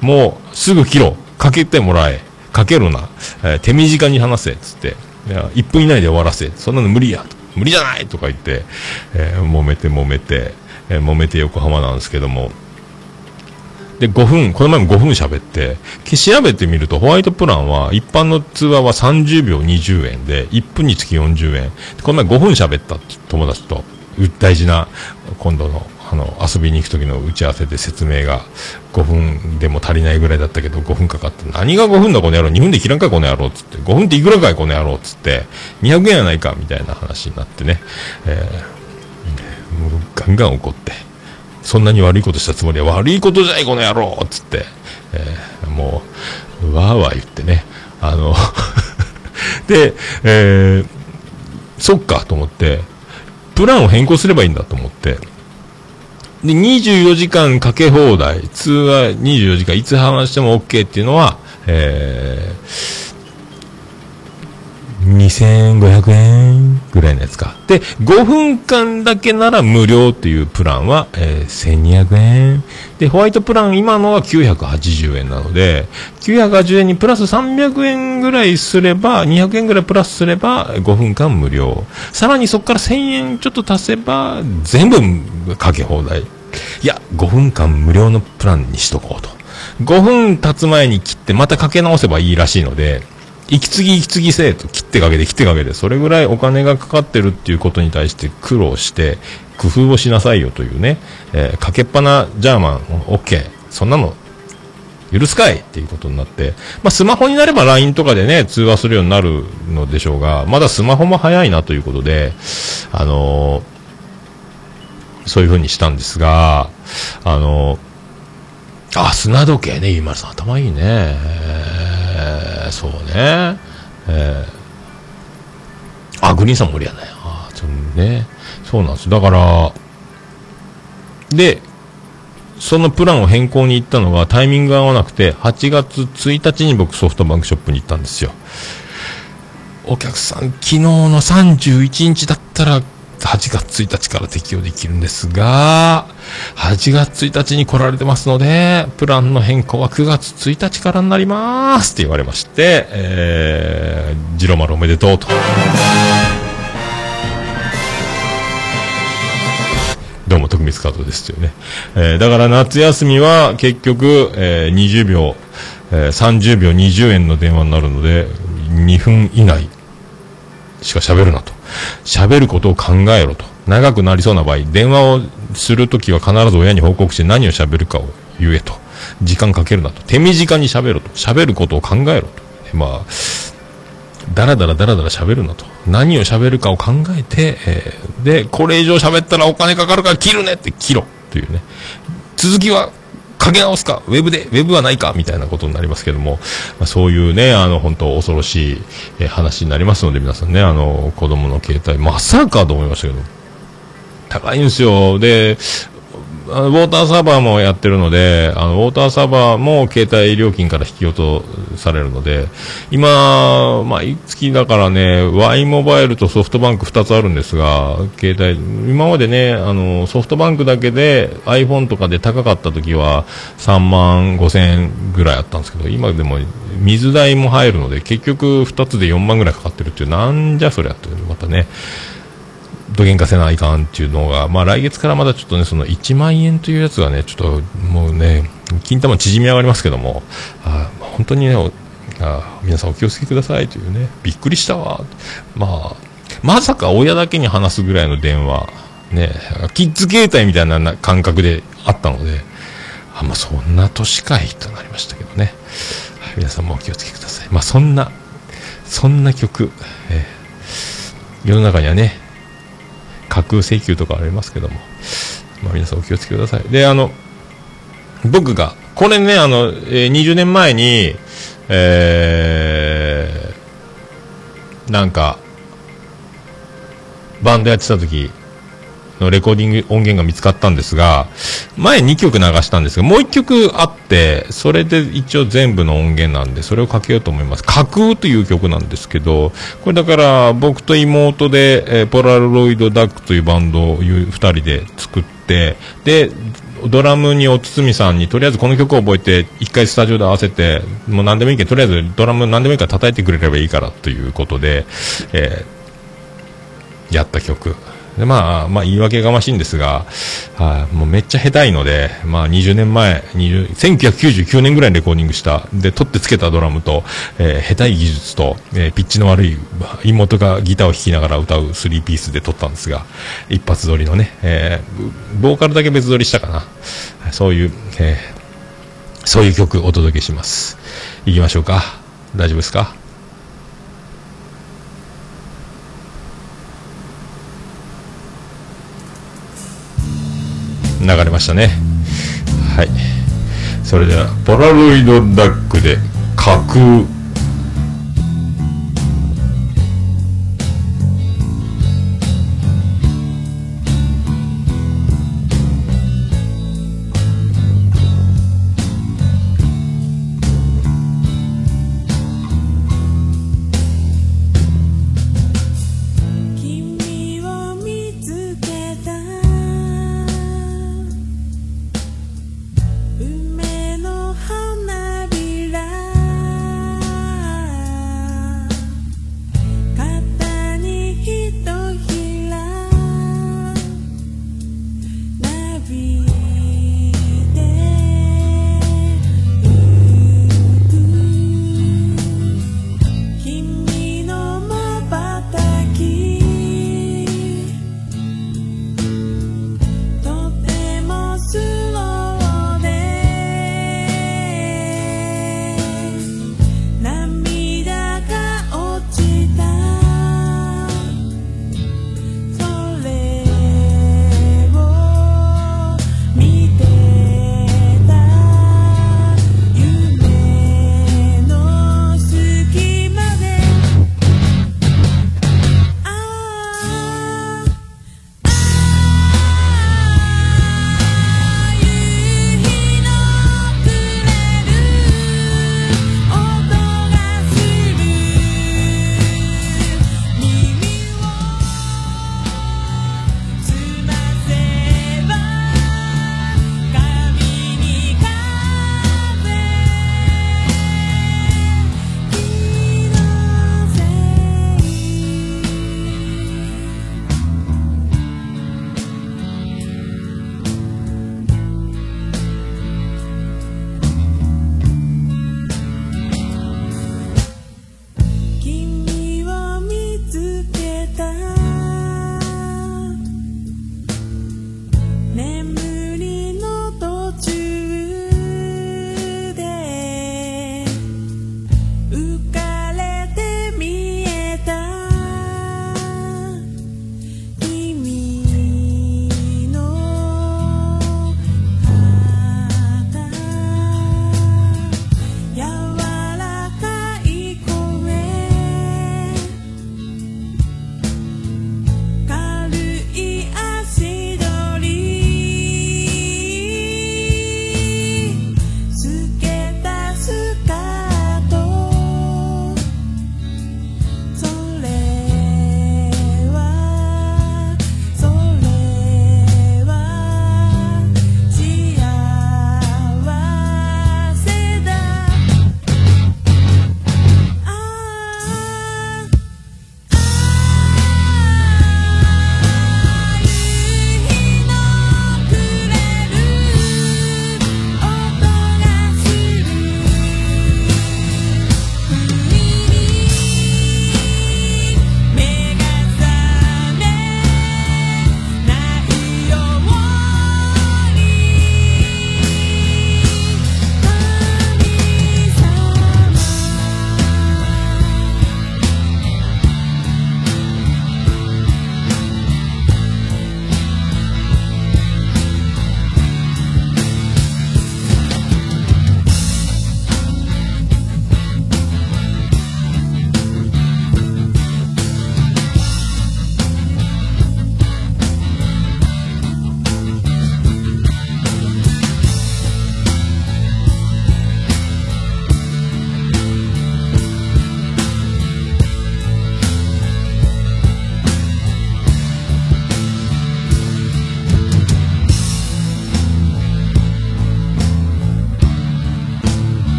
Speaker 2: もう、すぐ切ろう。かけてもらえ。かけるな。えー手短に話せ。つって。いや、1分以内で終わらせ。そんなの無理や。無理じゃないとか言って、えー揉めて揉めて、えー揉めて横浜なんですけども。で、5分、この前も5分喋って、調べてみると、ホワイトプランは、一般の通話は30秒20円で、1分につき40円。この前5分喋ったっ友達と、大事な、今度の、あの、遊びに行く時の打ち合わせで説明が、5分でも足りないぐらいだったけど、5分かかって、何が5分だこの野郎、2分で切らんかいこの野郎、つって、5分っていくらかいこの野郎、つって、200円やないか、みたいな話になってね、えーもうガンガン怒って、そんなに悪いことしたつもりは悪いことじゃないこの野郎つって、えーもう、わーわー言ってね、あの、で、えーそっかと思って、プランを変更すればいいんだと思って、で、24時間かけ放題、通話24時間。いつ話しても OK っていうのは、えー、2500円ぐらいのやつか。で、5分間だけなら無料っていうプランは、えー1200円。で、ホワイトプラン今のは980円なので、980円にプラス300円ぐらいすれば、200円ぐらいプラスすれば5分間無料。さらにそこから1000円ちょっと足せば全部かけ放題。いや、5分間無料のプランにしとこうと。5分経つ前に切ってまたかけ直せばいいらしいので、息継ぎ息継ぎせえと切ってかけて切ってかけてそれぐらいお金がかかってるっていうことに対して苦労して工夫をしなさいよというね、えーかけっぱなジャーマン OK そんなの許すかいっていうことになって、まあ、スマホになれば LINE とかでね通話するようになるのでしょうがまだスマホも早いなということであのーそういう風にしたんですがあのあ、砂時計ね、ゆいまるさん、頭いいね。えーそうね。えーあ、グリーンさんも無理やね。あちょっとね。そうなんです。だから、で、そのプランを変更に行ったのがタイミングが合わなくて、8月1日に僕ソフトバンクショップに行ったんですよ。お客さん、昨日の31日だったら、8月1日から適用できるんですが、8月1日に来られてますので、プランの変更は9月1日からになりますって言われまして、えー、ジロマルおめでとうと。どうも、徳光カードですよね。えー、だから夏休みは結局、えー、20秒、えー、30秒20円の電話になるので、2分以内しか喋るなと。喋ることを考えろと。長くなりそうな場合、電話をするときは必ず親に報告して何を喋るかを言えと。時間かけるなと。手短に喋ると。喋ることを考えろと。まあ、だらだらだらだら喋るなと。何を喋るかを考えて、えーで、これ以上喋ったらお金かかるから切るねって切ろというね。続きはかけ直すか、ウェブで、ウェブはないか、みたいなことになりますけども、まあ、そういうね、あの、本当恐ろしい、え話になりますので、皆さんね、あの、子供の携帯、まさかと思いましたけど、高いんですよ。で、ウォーターサーバーもやってるので、あの、ウォーターサーバーも携帯料金から引き落とされるので、今、まあ、い月だからね、Y モバイルとソフトバンク2つあるんですが、携帯、今までね、あの、ソフトバンクだけで iPhone とかで高かった時は3万5千円ぐらいあったんですけど、今でも水代も入るので、結局2つで4万ぐらいかかってるっていう、なんじゃそりゃって、またね、どげんかせないかんっていうのが、まあ来月からまだちょっとね、その1万円というやつがね、ちょっともうね、金玉縮み上がりますけども、あ本当にね、あ皆さんお気をつけくださいというね、びっくりしたわ。まあ、まさか親だけに話すぐらいの電話、ね、キッズ携帯みたいな感覚であったので、あ、まあそんな年かいとなりましたけどね。皆さんもお気をつけください。まあそんな、そんな曲、えー世の中にはね、架空請求とかありますけども、まあ、皆さんお気をつけください。で、あの、僕がこれね、あの、えー20年前に、えー、なんか、バンドやってた時のレコーディング音源が見つかったんですが、前2曲流したんですが、もう1曲あって、それで一応全部の音源なんで、それをかけようと思います。架空という曲なんですけど、これだから僕と妹で、えポラロイドダックというバンドを2人で作って、で、ドラムにおつつみさんにとりあえずこの曲を覚えて一回スタジオで合わせてもう何でもいいけどとりあえずドラム何でもいいから叩いてくれればいいからということで、えーやった曲でまあまあ言い訳がましいんですが、はいもうめっちゃ下手いので、まあ、20年前20 1999年ぐらいにレコーディングしたで取ってつけたドラムと、えー下手い技術と、えーピッチの悪い妹がギターを弾きながら歌う3ピースで撮ったんですが一発撮りのね、えーボーカルだけ別撮りしたかな。そういう、えーそういう曲お届けします。いきましょうか。大丈夫ですか？流れましたね。はい。それでは。ポラロイドダックで架空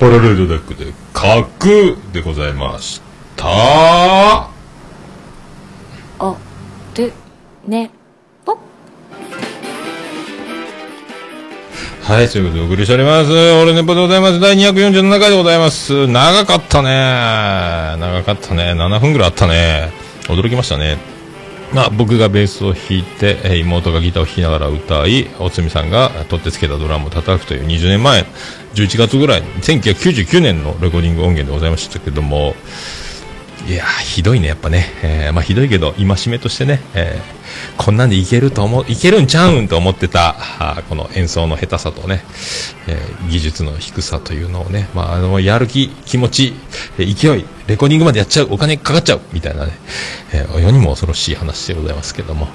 Speaker 2: パラレルダックで、角でございました。は
Speaker 1: おるねぽ
Speaker 2: い、ということでお送りしております。オルネポでございます。第247回でございます。長かったね。長かったね。7分ぐらいあったね。驚きましたね。まあ、僕がベースを弾いて、妹がギターを弾きながら歌い、おつみさんが取ってつけたドラムを叩くという20年前、11月ぐらい、1999年のレコーディング音源でございましたけども、いやーひどいね、やっぱね。えーまあ、ひどいけど、戒めとしてね、えーこんなんでいけると思う、いけるんちゃうんと思ってた、あこの演奏の下手さとね、えー技術の低さというのをね、まあ、あの、やる気、気持ち、えー勢い、レコーディングまでやっちゃう、お金かかっちゃう、みたいなね、えー世にも恐ろしい話でございますけども、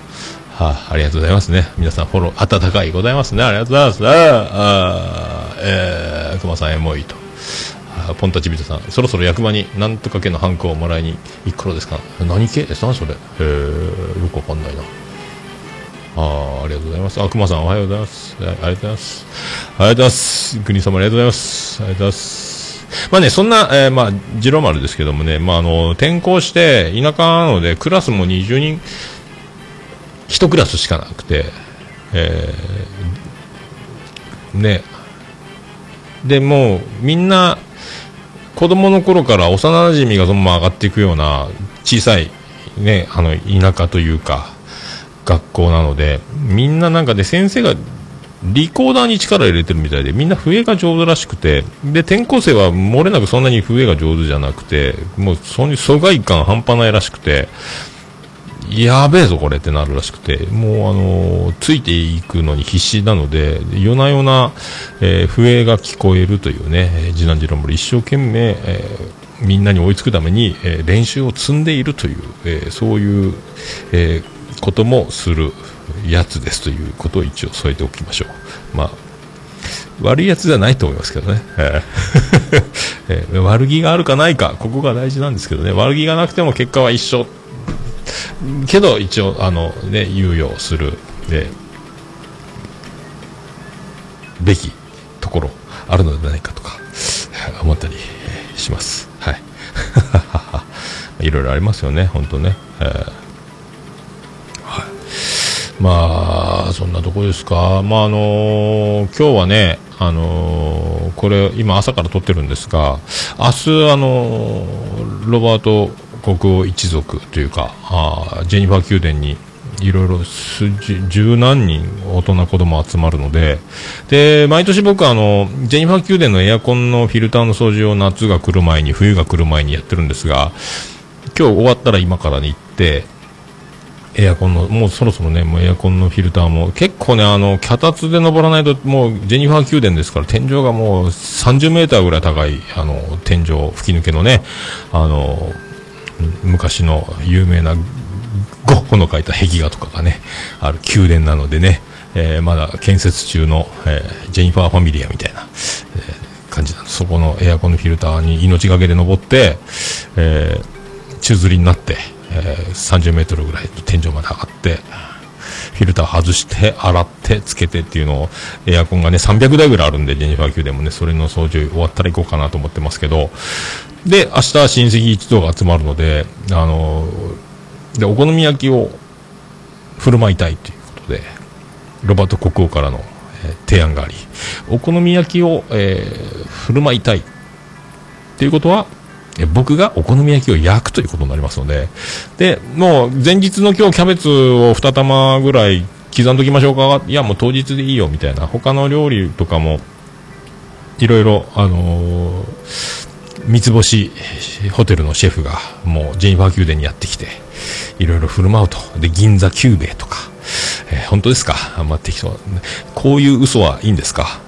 Speaker 2: はあ、ありがとうございますね。皆さんフォロー、温かいございますね。ありがとうございます。ああ、えー、熊さんエモいと。あポンタチビトさん、そろそろ役場になんとか系のハンコをもらいに行く頃ですか何系？何それ？へえ、よくわかんないな。あーありがとうございます。あ、熊さんおはようございます。ありがとうございます。ありがとうございます。国様ありがとうございます。ありがとうございます。まあね、そんな、えーまあ、次郎丸ですけどもね、まあ、あの、転校して、田舎なので、クラスも20人、1クラスしかなくて、えーね、でもうみんな子供の頃から幼馴染がどんどん上がっていくような小さい、ね、あの田舎というか学校なのでみんななんかで先生がリコーダーに力入れてるみたいでみんな笛が上手らしくてで転校生は漏れなくそんなに笛が上手じゃなくてもうその疎外感半端ないらしくてやべえぞこれってなるらしくてもうあのついていくのに必死なので夜な夜な、えー笛が聞こえるというねえー次男次郎も一生懸命、えーみんなに追いつくために、えー練習を積んでいるという、えそういう、えこともするやつですということを一応添えておきましょう。まあ悪いやつじゃないと思いますけどね。えー え悪気があるかないか、ここが大事なんですけどね。悪気がなくても結果は一緒。けど、一応、あの、ね、猶予する、で、べきところ、あるのではないかとか、思ったりします。はい。いろいろありますよね、本当ね。えーまあ、そんなとこですか。まあ、あの今日はね、あのこれ、今朝から撮ってるんですが、明日、あのロバート国王一族というか、あジェニファー宮殿に、いろいろ十何人大人子供集まるので、で、毎年僕あの、ジェニファー宮殿のエアコンのフィルターの掃除を夏が来る前に、冬が来る前にやってるんですが、今日終わったら今からに行って、エアコンの、もうそろそろね、もうエアコンのフィルターも、結構ね、あの、脚立で登らないと、もう、ジェニファー宮殿ですから、天井がもう30メーターぐらい高い、あの、天井、吹き抜けのね、あの、昔の有名なゴッホの描いた壁画とかがね、ある宮殿なのでね、えーまだ建設中の、えージェニファーファミリアみたいな、えー感じなので。そこのエアコンのフィルターに命がけで登って、えー宙吊りになって、えー30メートルぐらいの天井まで上がって、フィルター外して、洗って、つけてっていうのを、エアコンがね、300台ぐらいあるんで、ジェニファー宮殿もね、それの掃除終わったら行こうかなと思ってますけど、で、明日は親戚一同が集まるので、あので、お好み焼きを振る舞いたいということで、ロバート国王からの、えー提案があり、お好み焼きを、えー振る舞いたいっていうことは、僕がお好み焼きを焼くということになりますので、で、もう前日の今日キャベツを2玉ぐらい刻んどきましょうか。いや、もう当日でいいよみたいな、他の料理とかも、いろいろ、あのー三つ星ホテルのシェフがもうジェニファー宮殿にやってきていろいろ振る舞うと。で銀座キューベイとか、えー本当ですか？あんま適当こういう嘘はいいんですか？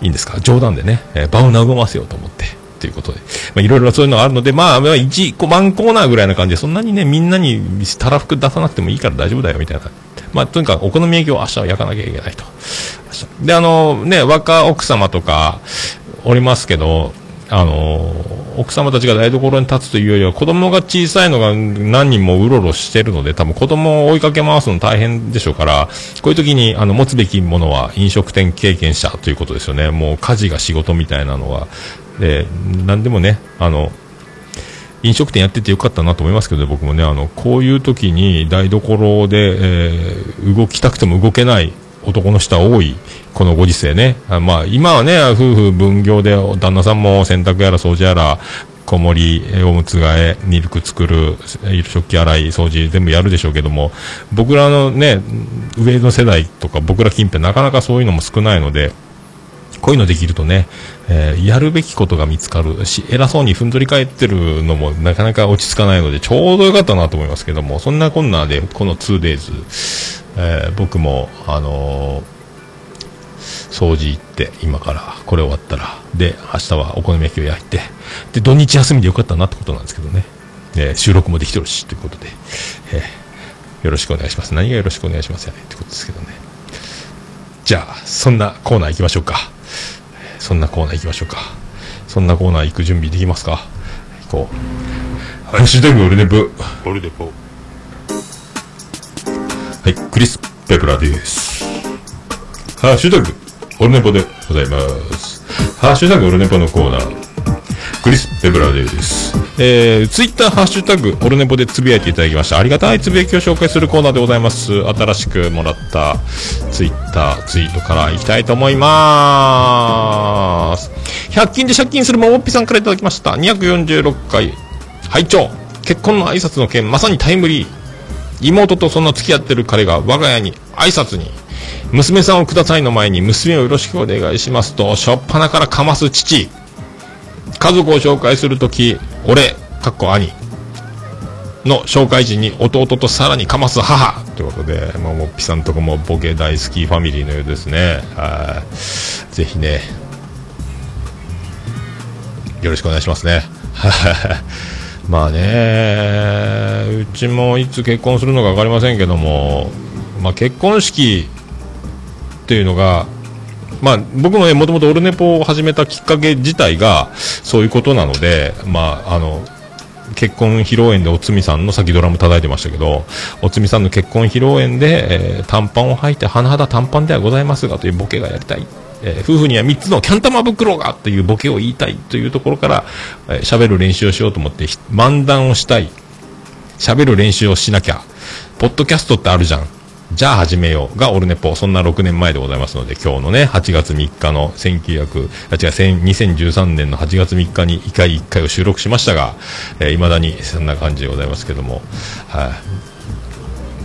Speaker 2: いいんですか？冗談でね、えー場を和ませようと思って。ということで、まあ、いろいろそういうのがあるので、まあ、まあ、一個、ワンコーナーぐらいな感じで、そんなにね、みんなにたらふく出さなくてもいいから大丈夫だよ、みたいな。まあ、とにかくお好み焼きを明日は焼かなきゃいけないと。で、あの、ね、若奥様とか、おりますけど、あの、奥様たちが台所に立つというよりは、子供が小さいのが何人もうろうろしてるので、多分子供を追いかけ回すの大変でしょうから、こういう時に、あの、持つべきものは飲食店経験者ということですよね。もう家事が仕事みたいなのは。で、何でもね、あの、飲食店やっててよかったなと思いますけど、僕もね、あの、こういう時に台所で、えー動きたくても動けない男の人は多い、このご時世ね。あまあ、今はね、夫婦分業で、旦那さんも洗濯やら掃除やら、子守、おむつ替え、ミルク作る、食器洗い、掃除、全部やるでしょうけども、僕らのね、上の世代とか、僕ら近辺なかなかそういうのも少ないので、こういうのできるとね、えーやるべきことが見つかるし、偉そうにふんぞり返ってるのもなかなか落ち着かないので、ちょうどよかったなと思いますけども、そんなこんなで、この 2days、えー僕も、あのー掃除行って、今から、これ終わったら、で、明日はお好み焼きを焼いて、で、土日休みでよかったなってことなんですけどね、えー収録もできてるし、ということで、えーよろしくお願いします。何がよろしくお願いしますやねってことですけどね。じゃあ、そんなコーナー行きましょうか。そんなコーナー行きましょうか。そんなコーナー行く準備できますか？行こう。ハッシュタグオルネポ。オルネポ。はい、クリス・ペプラです。ハッシュタグオルネポでございます。ハッシュタグオルネポのコーナー。クリス・ペブラです。えー、ツイッターハッシュタグ、オルネポでつぶやいていただきました。ありがたいつぶやきを紹介するコーナーでございます。新しくもらったツイッター、ツイートからいきたいと思います。100均で借金するももっぴさんからいただきました。246回、拝聴結婚の挨拶の件、まさにタイムリー。妹とその付き合ってる彼が我が家に挨拶に、娘さんをくださいの前に娘をよろしくお願いしますと、しょっぱなからかます父。家族を紹介するとき、俺、かっこ兄の紹介時に弟とさらにかます母ということで、もうもっぴさんとこもボケ大好きファミリーのようですね。はい。ぜひね、よろしくお願いしますね。まあね、うちもいつ結婚するのか分かりませんけども、まあ、結婚式っていうのが、まあ、僕もね、もともとオルネポを始めたきっかけ自体が、そういうことなので、まあ、あの、結婚披露宴でおつみさんの先ドラム叩いてましたけど、おつみさんの結婚披露宴で、えー短パンを履いて、甚だ短パンではございますがというボケがやりたい。え夫婦には3つのキャンタマ袋がというボケを言いたいというところから、えー喋る練習をしようと思って、漫談をしたい。喋る練習をしなきゃ。ポッドキャストってあるじゃん。じゃあ始めようがオルネポ。そんな6年前でございますので、今日のね、8月3日の1900、あ、違う、2013年の8月3日に1回1回を収録しましたが、えー、未だにそんな感じでございますけども、はい、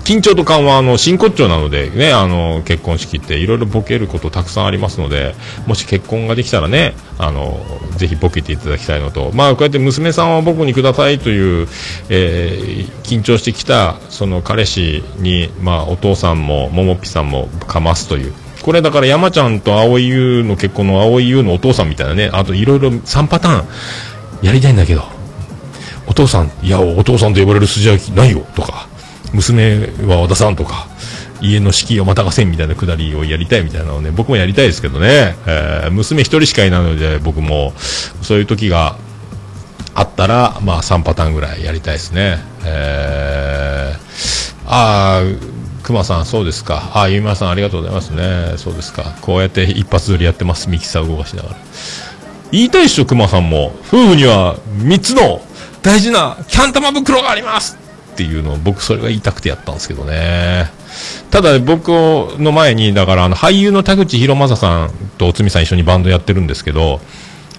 Speaker 2: 緊張と緩和の真骨頂なのでね、あの、結婚式っていろいろボケることたくさんありますので、もし結婚ができたらね、あの、ぜひボケていただきたいのと、まあ、こうやって娘さんは僕にくださいという、えー緊張してきた、その彼氏に、まあ、お父さんも、ももっぴさんもかますという。これだから山ちゃんと蒼井優の結婚の蒼井優のお父さんみたいなね、あといろいろ3パターンやりたいんだけど、お父さん、いや、お父さんと呼ばれる筋合いないよ、とか、娘は和田さんとか、家の敷居をまたがせんみたいなくだりをやりたいみたいなのをね、僕もやりたいですけどね、えー娘一人しかいないので、僕も、そういう時があったら、まあ3パターンぐらいやりたいですね。えー、あー、熊さん、そうですか。あー、ゆみまさん、ありがとうございますね。そうですか。こうやって一発撮りやってます。ミキサー動かしながら。言いたいっしょ、熊さんも。夫婦には3つの大事なキャン玉袋がありますっていうのを僕それが言いたくてやったんですけどね。ただ僕の前に、だからあの俳優の田口博正さんとおつみさん一緒にバンドやってるんですけど、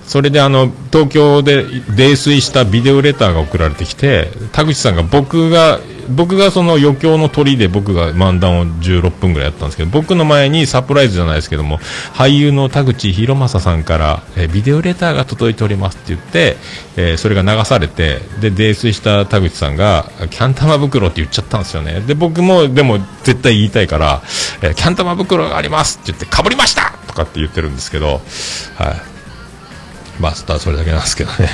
Speaker 2: それであの東京で泥酔したビデオレターが送られてきて田口さんが僕が僕がその余興の鳥で僕が漫談を16分ぐらいやったんですけど僕の前にサプライズじゃないですけども俳優の田口博正さんから、えビデオレターが届いておりますって言って、えーそれが流されてで泥酔した田口さんがキャン玉袋って言っちゃったんですよねで僕もでも絶対言いたいから、えーキャン玉袋がありますって言ってかぶりましたとかって言ってるんですけどはいまあ、ただそれだけなんですけどね。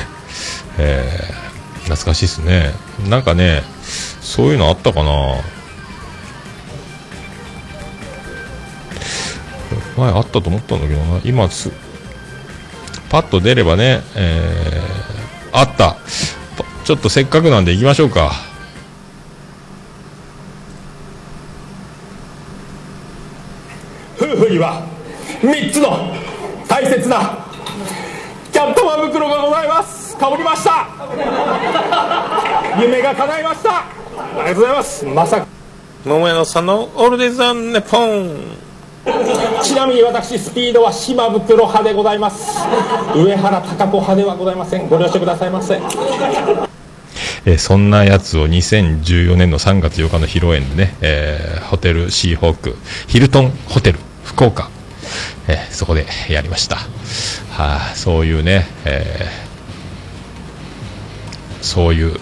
Speaker 2: えー、懐かしいですね。なんかね、そういうのあったかな？前あったと思ったんだけどな。今す、パッと出ればね、えー、あった。ちょっとせっかくなんで行きましょうか。
Speaker 4: 夫婦には3つの大切なキャン玉袋がございますかぶりました夢が叶いましたありがとうございます。まさか。桃屋のさんのオールデイザンネポン。ちなみに私スピードは島袋派でございます。上原貴子派ではございません。ご了承くださいませ。
Speaker 2: えーそんなやつを2014年の3月8日の披露宴でね、えーホテルシーホーク、ヒルトンホテル福岡、えーそこでやりました。はあ、そういうね、えーそういう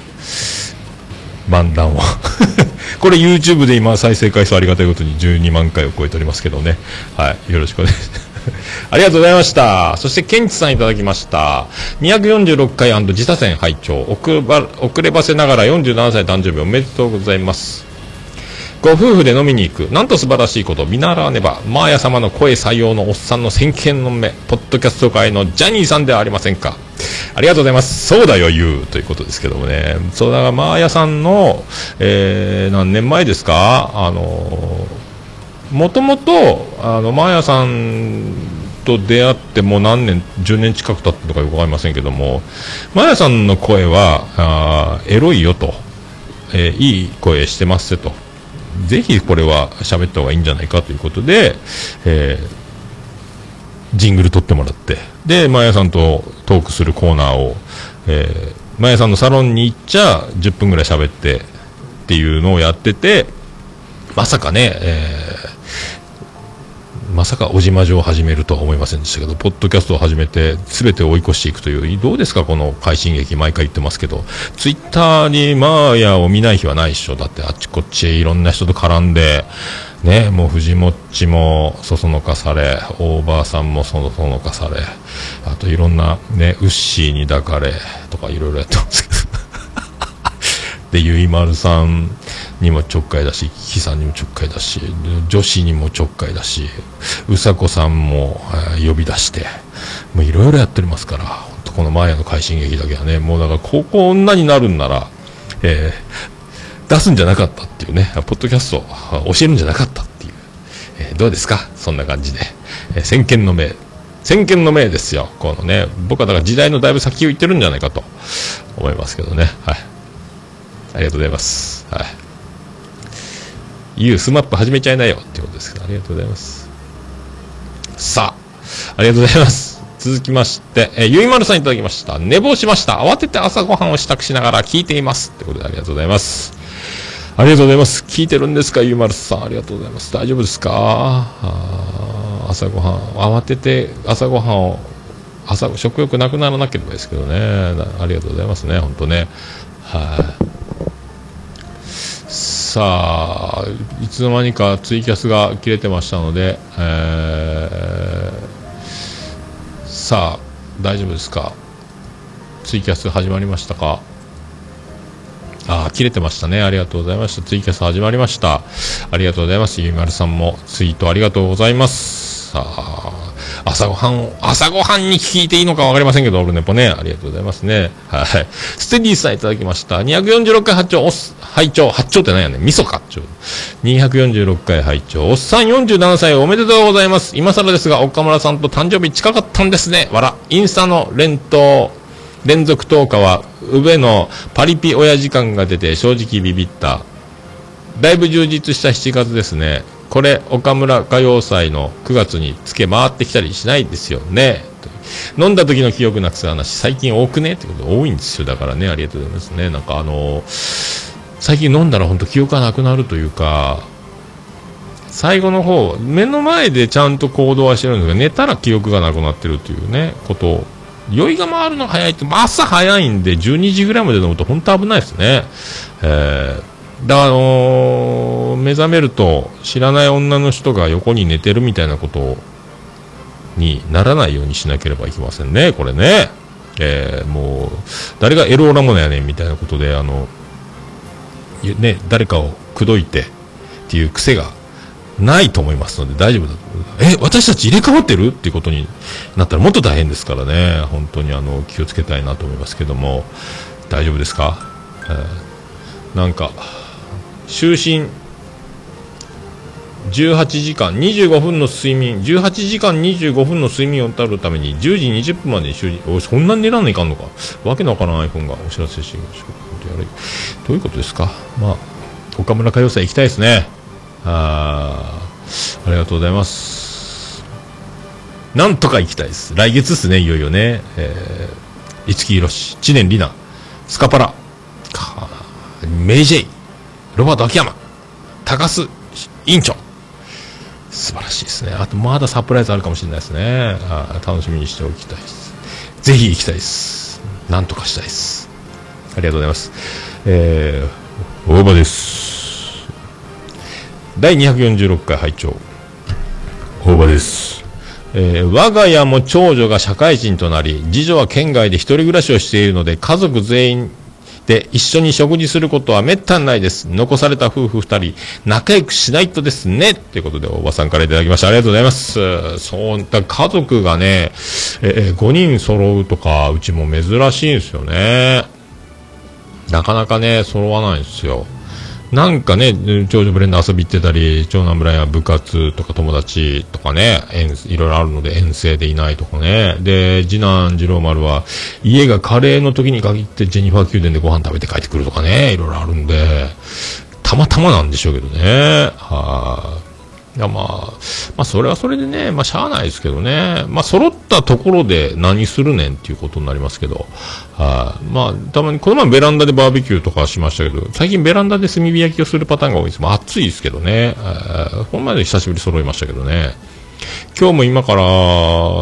Speaker 2: 漫談を これ YouTube で今再生回数ありがたいことに12万回を超えておりますけどね。はい。よろしくお願いします。ありがとうございました。そして、ケンチさんいただきました。246回自他戦拝聴遅ば遅ればせながら47歳誕生日おめでとうございます。ご夫婦で飲みに行く。なんと素晴らしいこと。見習わねば。マーヤ様の声採用のおっさんの先見の目。ポッドキャスト界のジャニーさんではありませんか。ありがとうございます。そうだよ、言う。ということですけどもね。そう、だから、マーヤさんの、えー、何年前ですか？あのもともと、あの、マーヤさんと出会ってもう何年、10年近く経ったのかよくわかりませんけども、マーヤさんの声は、あエロいよと、えーいい声してますと。ぜひこれは喋った方がいいんじゃないかということで、えージングル撮ってもらって、で、マーヤさんとトークするコーナーを、えー、マーヤさんのサロンに行っちゃ10分ぐらい喋ってっていうのをやってて、まさかね、えーまさか小島城を始めるとは思いませんでしたけど、ポッドキャストを始めて、すべてを追い越していくという、どうですか、この快進撃、毎回言ってますけど、ツイッターにマーヤを見ない日はないでしょ、だってあっちこっちいろんな人と絡んで、ね、もう藤もっちもそそのかされ、オーバーさんもそのそのかされ、あといろんな、ね、ウッシーに抱かれとかいろいろやってますけど。で、ゆいまるさんにもちょっかいだし、キキさんにもちょっかいだし、女子にもちょっかいだし、うさこさんも、えー呼び出して、もういろいろやっておりますから、このマーヤの快進撃だけはね、もうだからここ女になるんなら、え出すんじゃなかったっていうね、ポッドキャストを教えるんじゃなかったっていう、えーどうですか？そんな感じで。えー先見の明。先見の明ですよ。このね、僕はだから時代のだいぶ先を言ってるんじゃないかと思いますけどね。はい。ありがとうございます。はい。ゆうスマップ始めちゃいなよっていうことですけど、ありがとうございます。さあ、ありがとうございます。続きまして、えーゆいまるさんいただきました。寝坊しました。慌てて朝ごはんを支度しながら聞いています。ってことでありがとうございます。ありがとうございます。聞いてるんですか、ゆうまるさん。ありがとうございます。大丈夫ですか？あ朝ごはん、慌てて朝ごはんを、朝、食欲なくならなければですけどね。ありがとうございますね、本当ね。はい。さあ、いつの間にかツイキャスが切れてましたので、えーさあ、大丈夫ですか？ツイキャス始まりましたか？切れてましたね。ありがとうございました。ツイキャス始まりました。ありがとうございます。ゆいまるさんもツイートありがとうございます。さあ、朝ごはんを、朝ごはんに聞いていいのかわかりませんけど、オルネポね。ありがとうございますね。はい。ステディさんいただきました。246回拝聴おっ、拝聴拝聴って何やねん。味噌かっちょ。246回拝聴おっさん47歳おめでとうございます。今更ですが、岡村さんと誕生日近かったんですね。わら。インスタの連投、連続投下は、上のパリピ親父感が出て正直ビビった。だいぶ充実した7月ですね。これ、岡村歌謡祭の9月につけ回ってきたりしないですよね。飲んだ時の記憶なくす話、最近多くね？ってこと多いんですよ。だからね、ありがとうございますね。なんかあのー最近飲んだら本当記憶がなくなるというか、最後の方、目の前でちゃんと行動はしてるんですが、寝たら記憶がなくなってるというね、ことを酔いが回るの早いって、朝早いんで、12時ぐらいまで飲むと本当危ないですね。えー、だから、あのー目覚めると、知らない女の人が横に寝てるみたいなことにならないようにしなければいけませんね、これね。えー、もう、誰がエローラモネやねんみたいなことで、あの、ね、誰かを口説いてっていう癖がないと思いますので大丈夫だ。と。え、私たち入れ替わってる？っていうことになったらもっと大変ですからね、本当にあの気をつけたいなと思いますけども、大丈夫ですか、えーなんか、就寝18時間25分の睡眠18時間25分の睡眠を取るために10時20分までに就寝おいそんなに寝らんないかんのか。わけのわからん iPhone がお知らせしてきましょうやれどういうことですか？まあ岡村歌謡祭行きたいですね。あありがとうございますなんとか行きたいです来月ですねいよいよねえー、五木ひろし知念里奈スカパラメイジェイロバート秋山高須委員長素晴らしいですね。あと、まだサプライズあるかもしれないですね。あ楽しみにしておきたいです。ぜひ行きたいです。なんとかしたいです。ありがとうございます。えー、大場です。第246回拝聴大場です。えー我が家も長女が社会人となり、次女は県外で一人暮らしをしているので、家族全員で一緒に食事することは滅多にないです。残された夫婦二人、仲良くしないとですね。ということで、おばさんからいただきました。ありがとうございます。そう、だ家族がね、えー、5人揃うとか、うちも珍しいんですよね。なかなかね、揃わないんですよ。なんかね、長女ブレンド遊び行ってたり、長男ブラインは部活とか友達とかね、いろいろあるので遠征でいないとかね。で、次男次郎丸は、家がカレーの時に限ってジェニファー宮殿でご飯食べて帰ってくるとかね、いろいろあるんで、たまたまなんでしょうけどね。は。いやまあ、まあそれはそれでね、まあしゃあないですけどね。まあ揃ったところで何するねんっていうことになりますけど。はい。まあたまに、この前ベランダでバーベキューとかしましたけど、最近ベランダで炭火焼きをするパターンが多いです。まあ暑いですけどね。この前で久しぶり揃いましたけどね。今日も今から、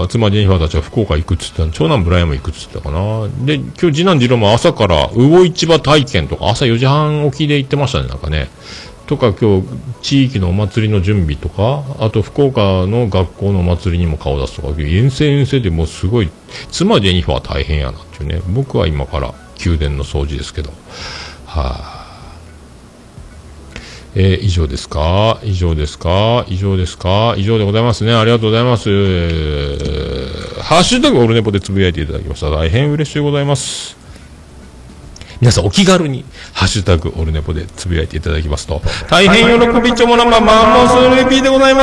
Speaker 2: 妻ジェニファーたちは福岡行くっつってた長男ブライアンも行くっつったかな。で、今日次男次郎も朝から魚市場体験とか、朝4時半起きで行ってましたね、なんかね。とか今日地域のお祭りの準備とかあと福岡の学校のお祭りにも顔出すとか遠征遠征でもうすごい妻ジェニファーは大変やなっていうね僕は今から宮殿の掃除ですけどはえー以上ですか？以上ですか？以上ですか？以上でございますね。ありがとうございます。えーハッシュタグオルネポでつぶやいていただきました。大変嬉しいございます。皆さんお気軽に、ハッシュタグオルネポでつぶやいていただきますと、大変喜びちょもなまマンモスうれピーでございます。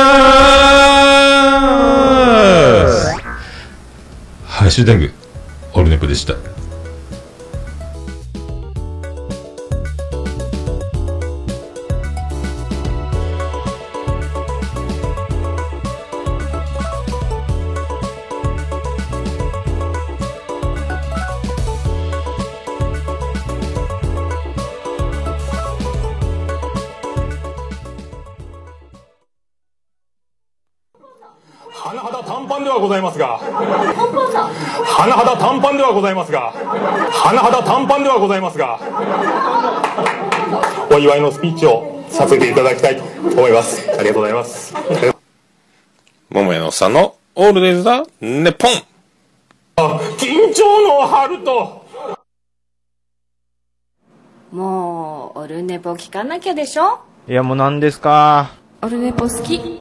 Speaker 2: ハッシュタグオルネポでした。
Speaker 4: ございますが甚だ短パンではございますが甚だ短パンではございますがお祝いのスピーチをさせていただきたいと思います。ありがとうございます。
Speaker 5: 桃屋のさんのオールデイズだ、ネポン。
Speaker 4: あ緊張の春と。
Speaker 1: もうオルネポ聞かなきゃでしょ？
Speaker 6: いやもう何ですか？
Speaker 1: オルネポ好き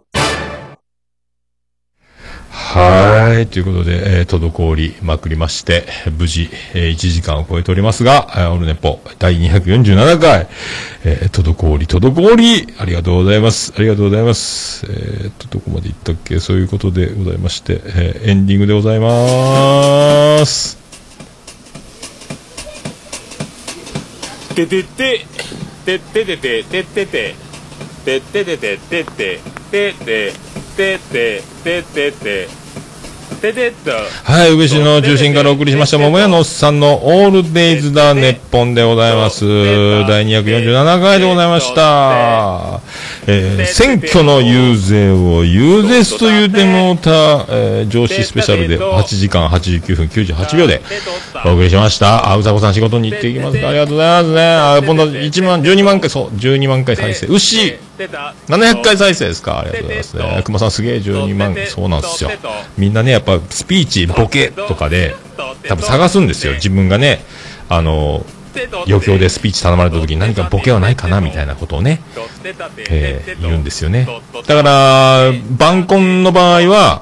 Speaker 2: はい。ということで、えー、滞りまくりまして、無事、えー、1時間を超えておりますが、えー、オルネポ第247回、えー、滞り、滞り、ありがとうございます。ありがとうございます。えー、っと、どこまで行ったっけ？そういうことでございまして、えー、エンディングでございます。
Speaker 4: ててて、てててて、ててて、てててて、ててて、ててて、ててて、ててて、
Speaker 2: はい、宇部市の中心からお送りしました、桃屋のおっさんのオールデイズだ、ネッポンでございます。第247回でございました。えー選挙の遊説を遊説というてもうた、えー上司スペシャルで8時間89分98秒でお送りしました。あ、うさこさん仕事に行っていきますかありがとうございますね。あ、今度1万、12万回、そう、12万回再生。牛。700回再生ですか。ありがとうございますね。熊さんすげえ12万、そうなんですよ。みんなね、やっぱスピーチ、ボケとかで、多分探すんですよ。自分がね、あの、余興でスピーチ頼まれた時に何かボケはないかなみたいなことをね、えー言うんですよね。だから、晩婚の場合は、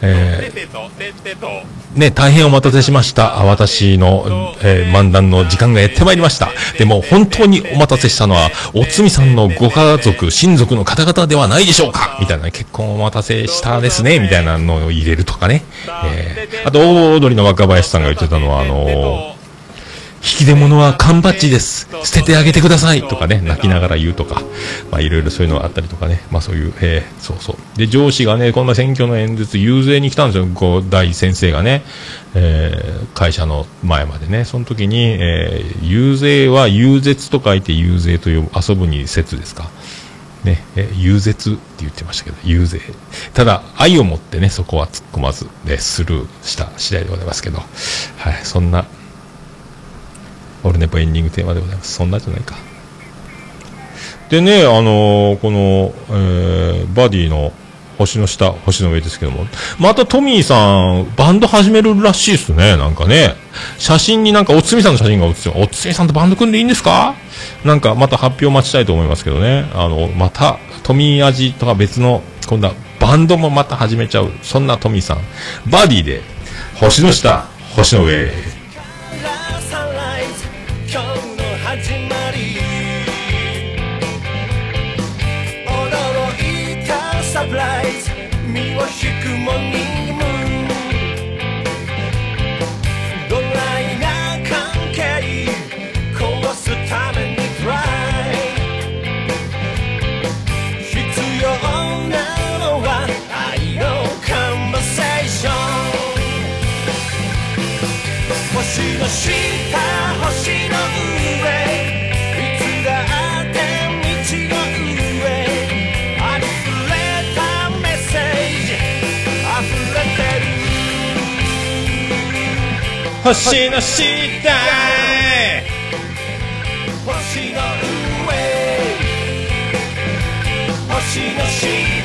Speaker 2: えーね、大変お待たせしました。私の、えー漫談の時間がやってまいりました。でも、本当にお待たせしたのは、おつみさんのご家族、親族の方々ではないでしょうかみたいな、結婚お待たせしたですね、みたいなのを入れるとかね。えーあと、大踊りの若林さんが言ってたのは、あのー引き出物は缶バッジです。捨ててあげてくださいとかね、泣きながら言うとか、まあいろいろそういうのがあったりとかね、まあそういう、えーそうそう。で、上司がね、こんな選挙の演説、遊説に来たんですよ、こう、大先生がね、えー会社の前までね、その時に、えー遊説は遊説と書いて遊説という遊ぶに説ですか。ね、えー遊説って言ってましたけど、遊説。ただ、愛を持ってね、そこは突っ込まず、で、スルーした次第でございますけど、はい、そんな、オルネポエンディングテーマでございます。そんなじゃないか。でね、あのーこの、えーバディの星の下、星の上ですけども、またトミーさん、バンド始めるらしいですね、なんかね。写真になんかおつみさんの写真が写ってるおつみさんとバンド組んでいいんですか？なんかまた発表待ちたいと思いますけどね。あの、また、トミー味とか別の、今度はバンドもまた始めちゃう。そんなトミーさん。バディで、星の下、星の上。
Speaker 7: 星の下星の上。
Speaker 2: 星の下。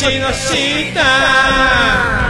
Speaker 7: 星の下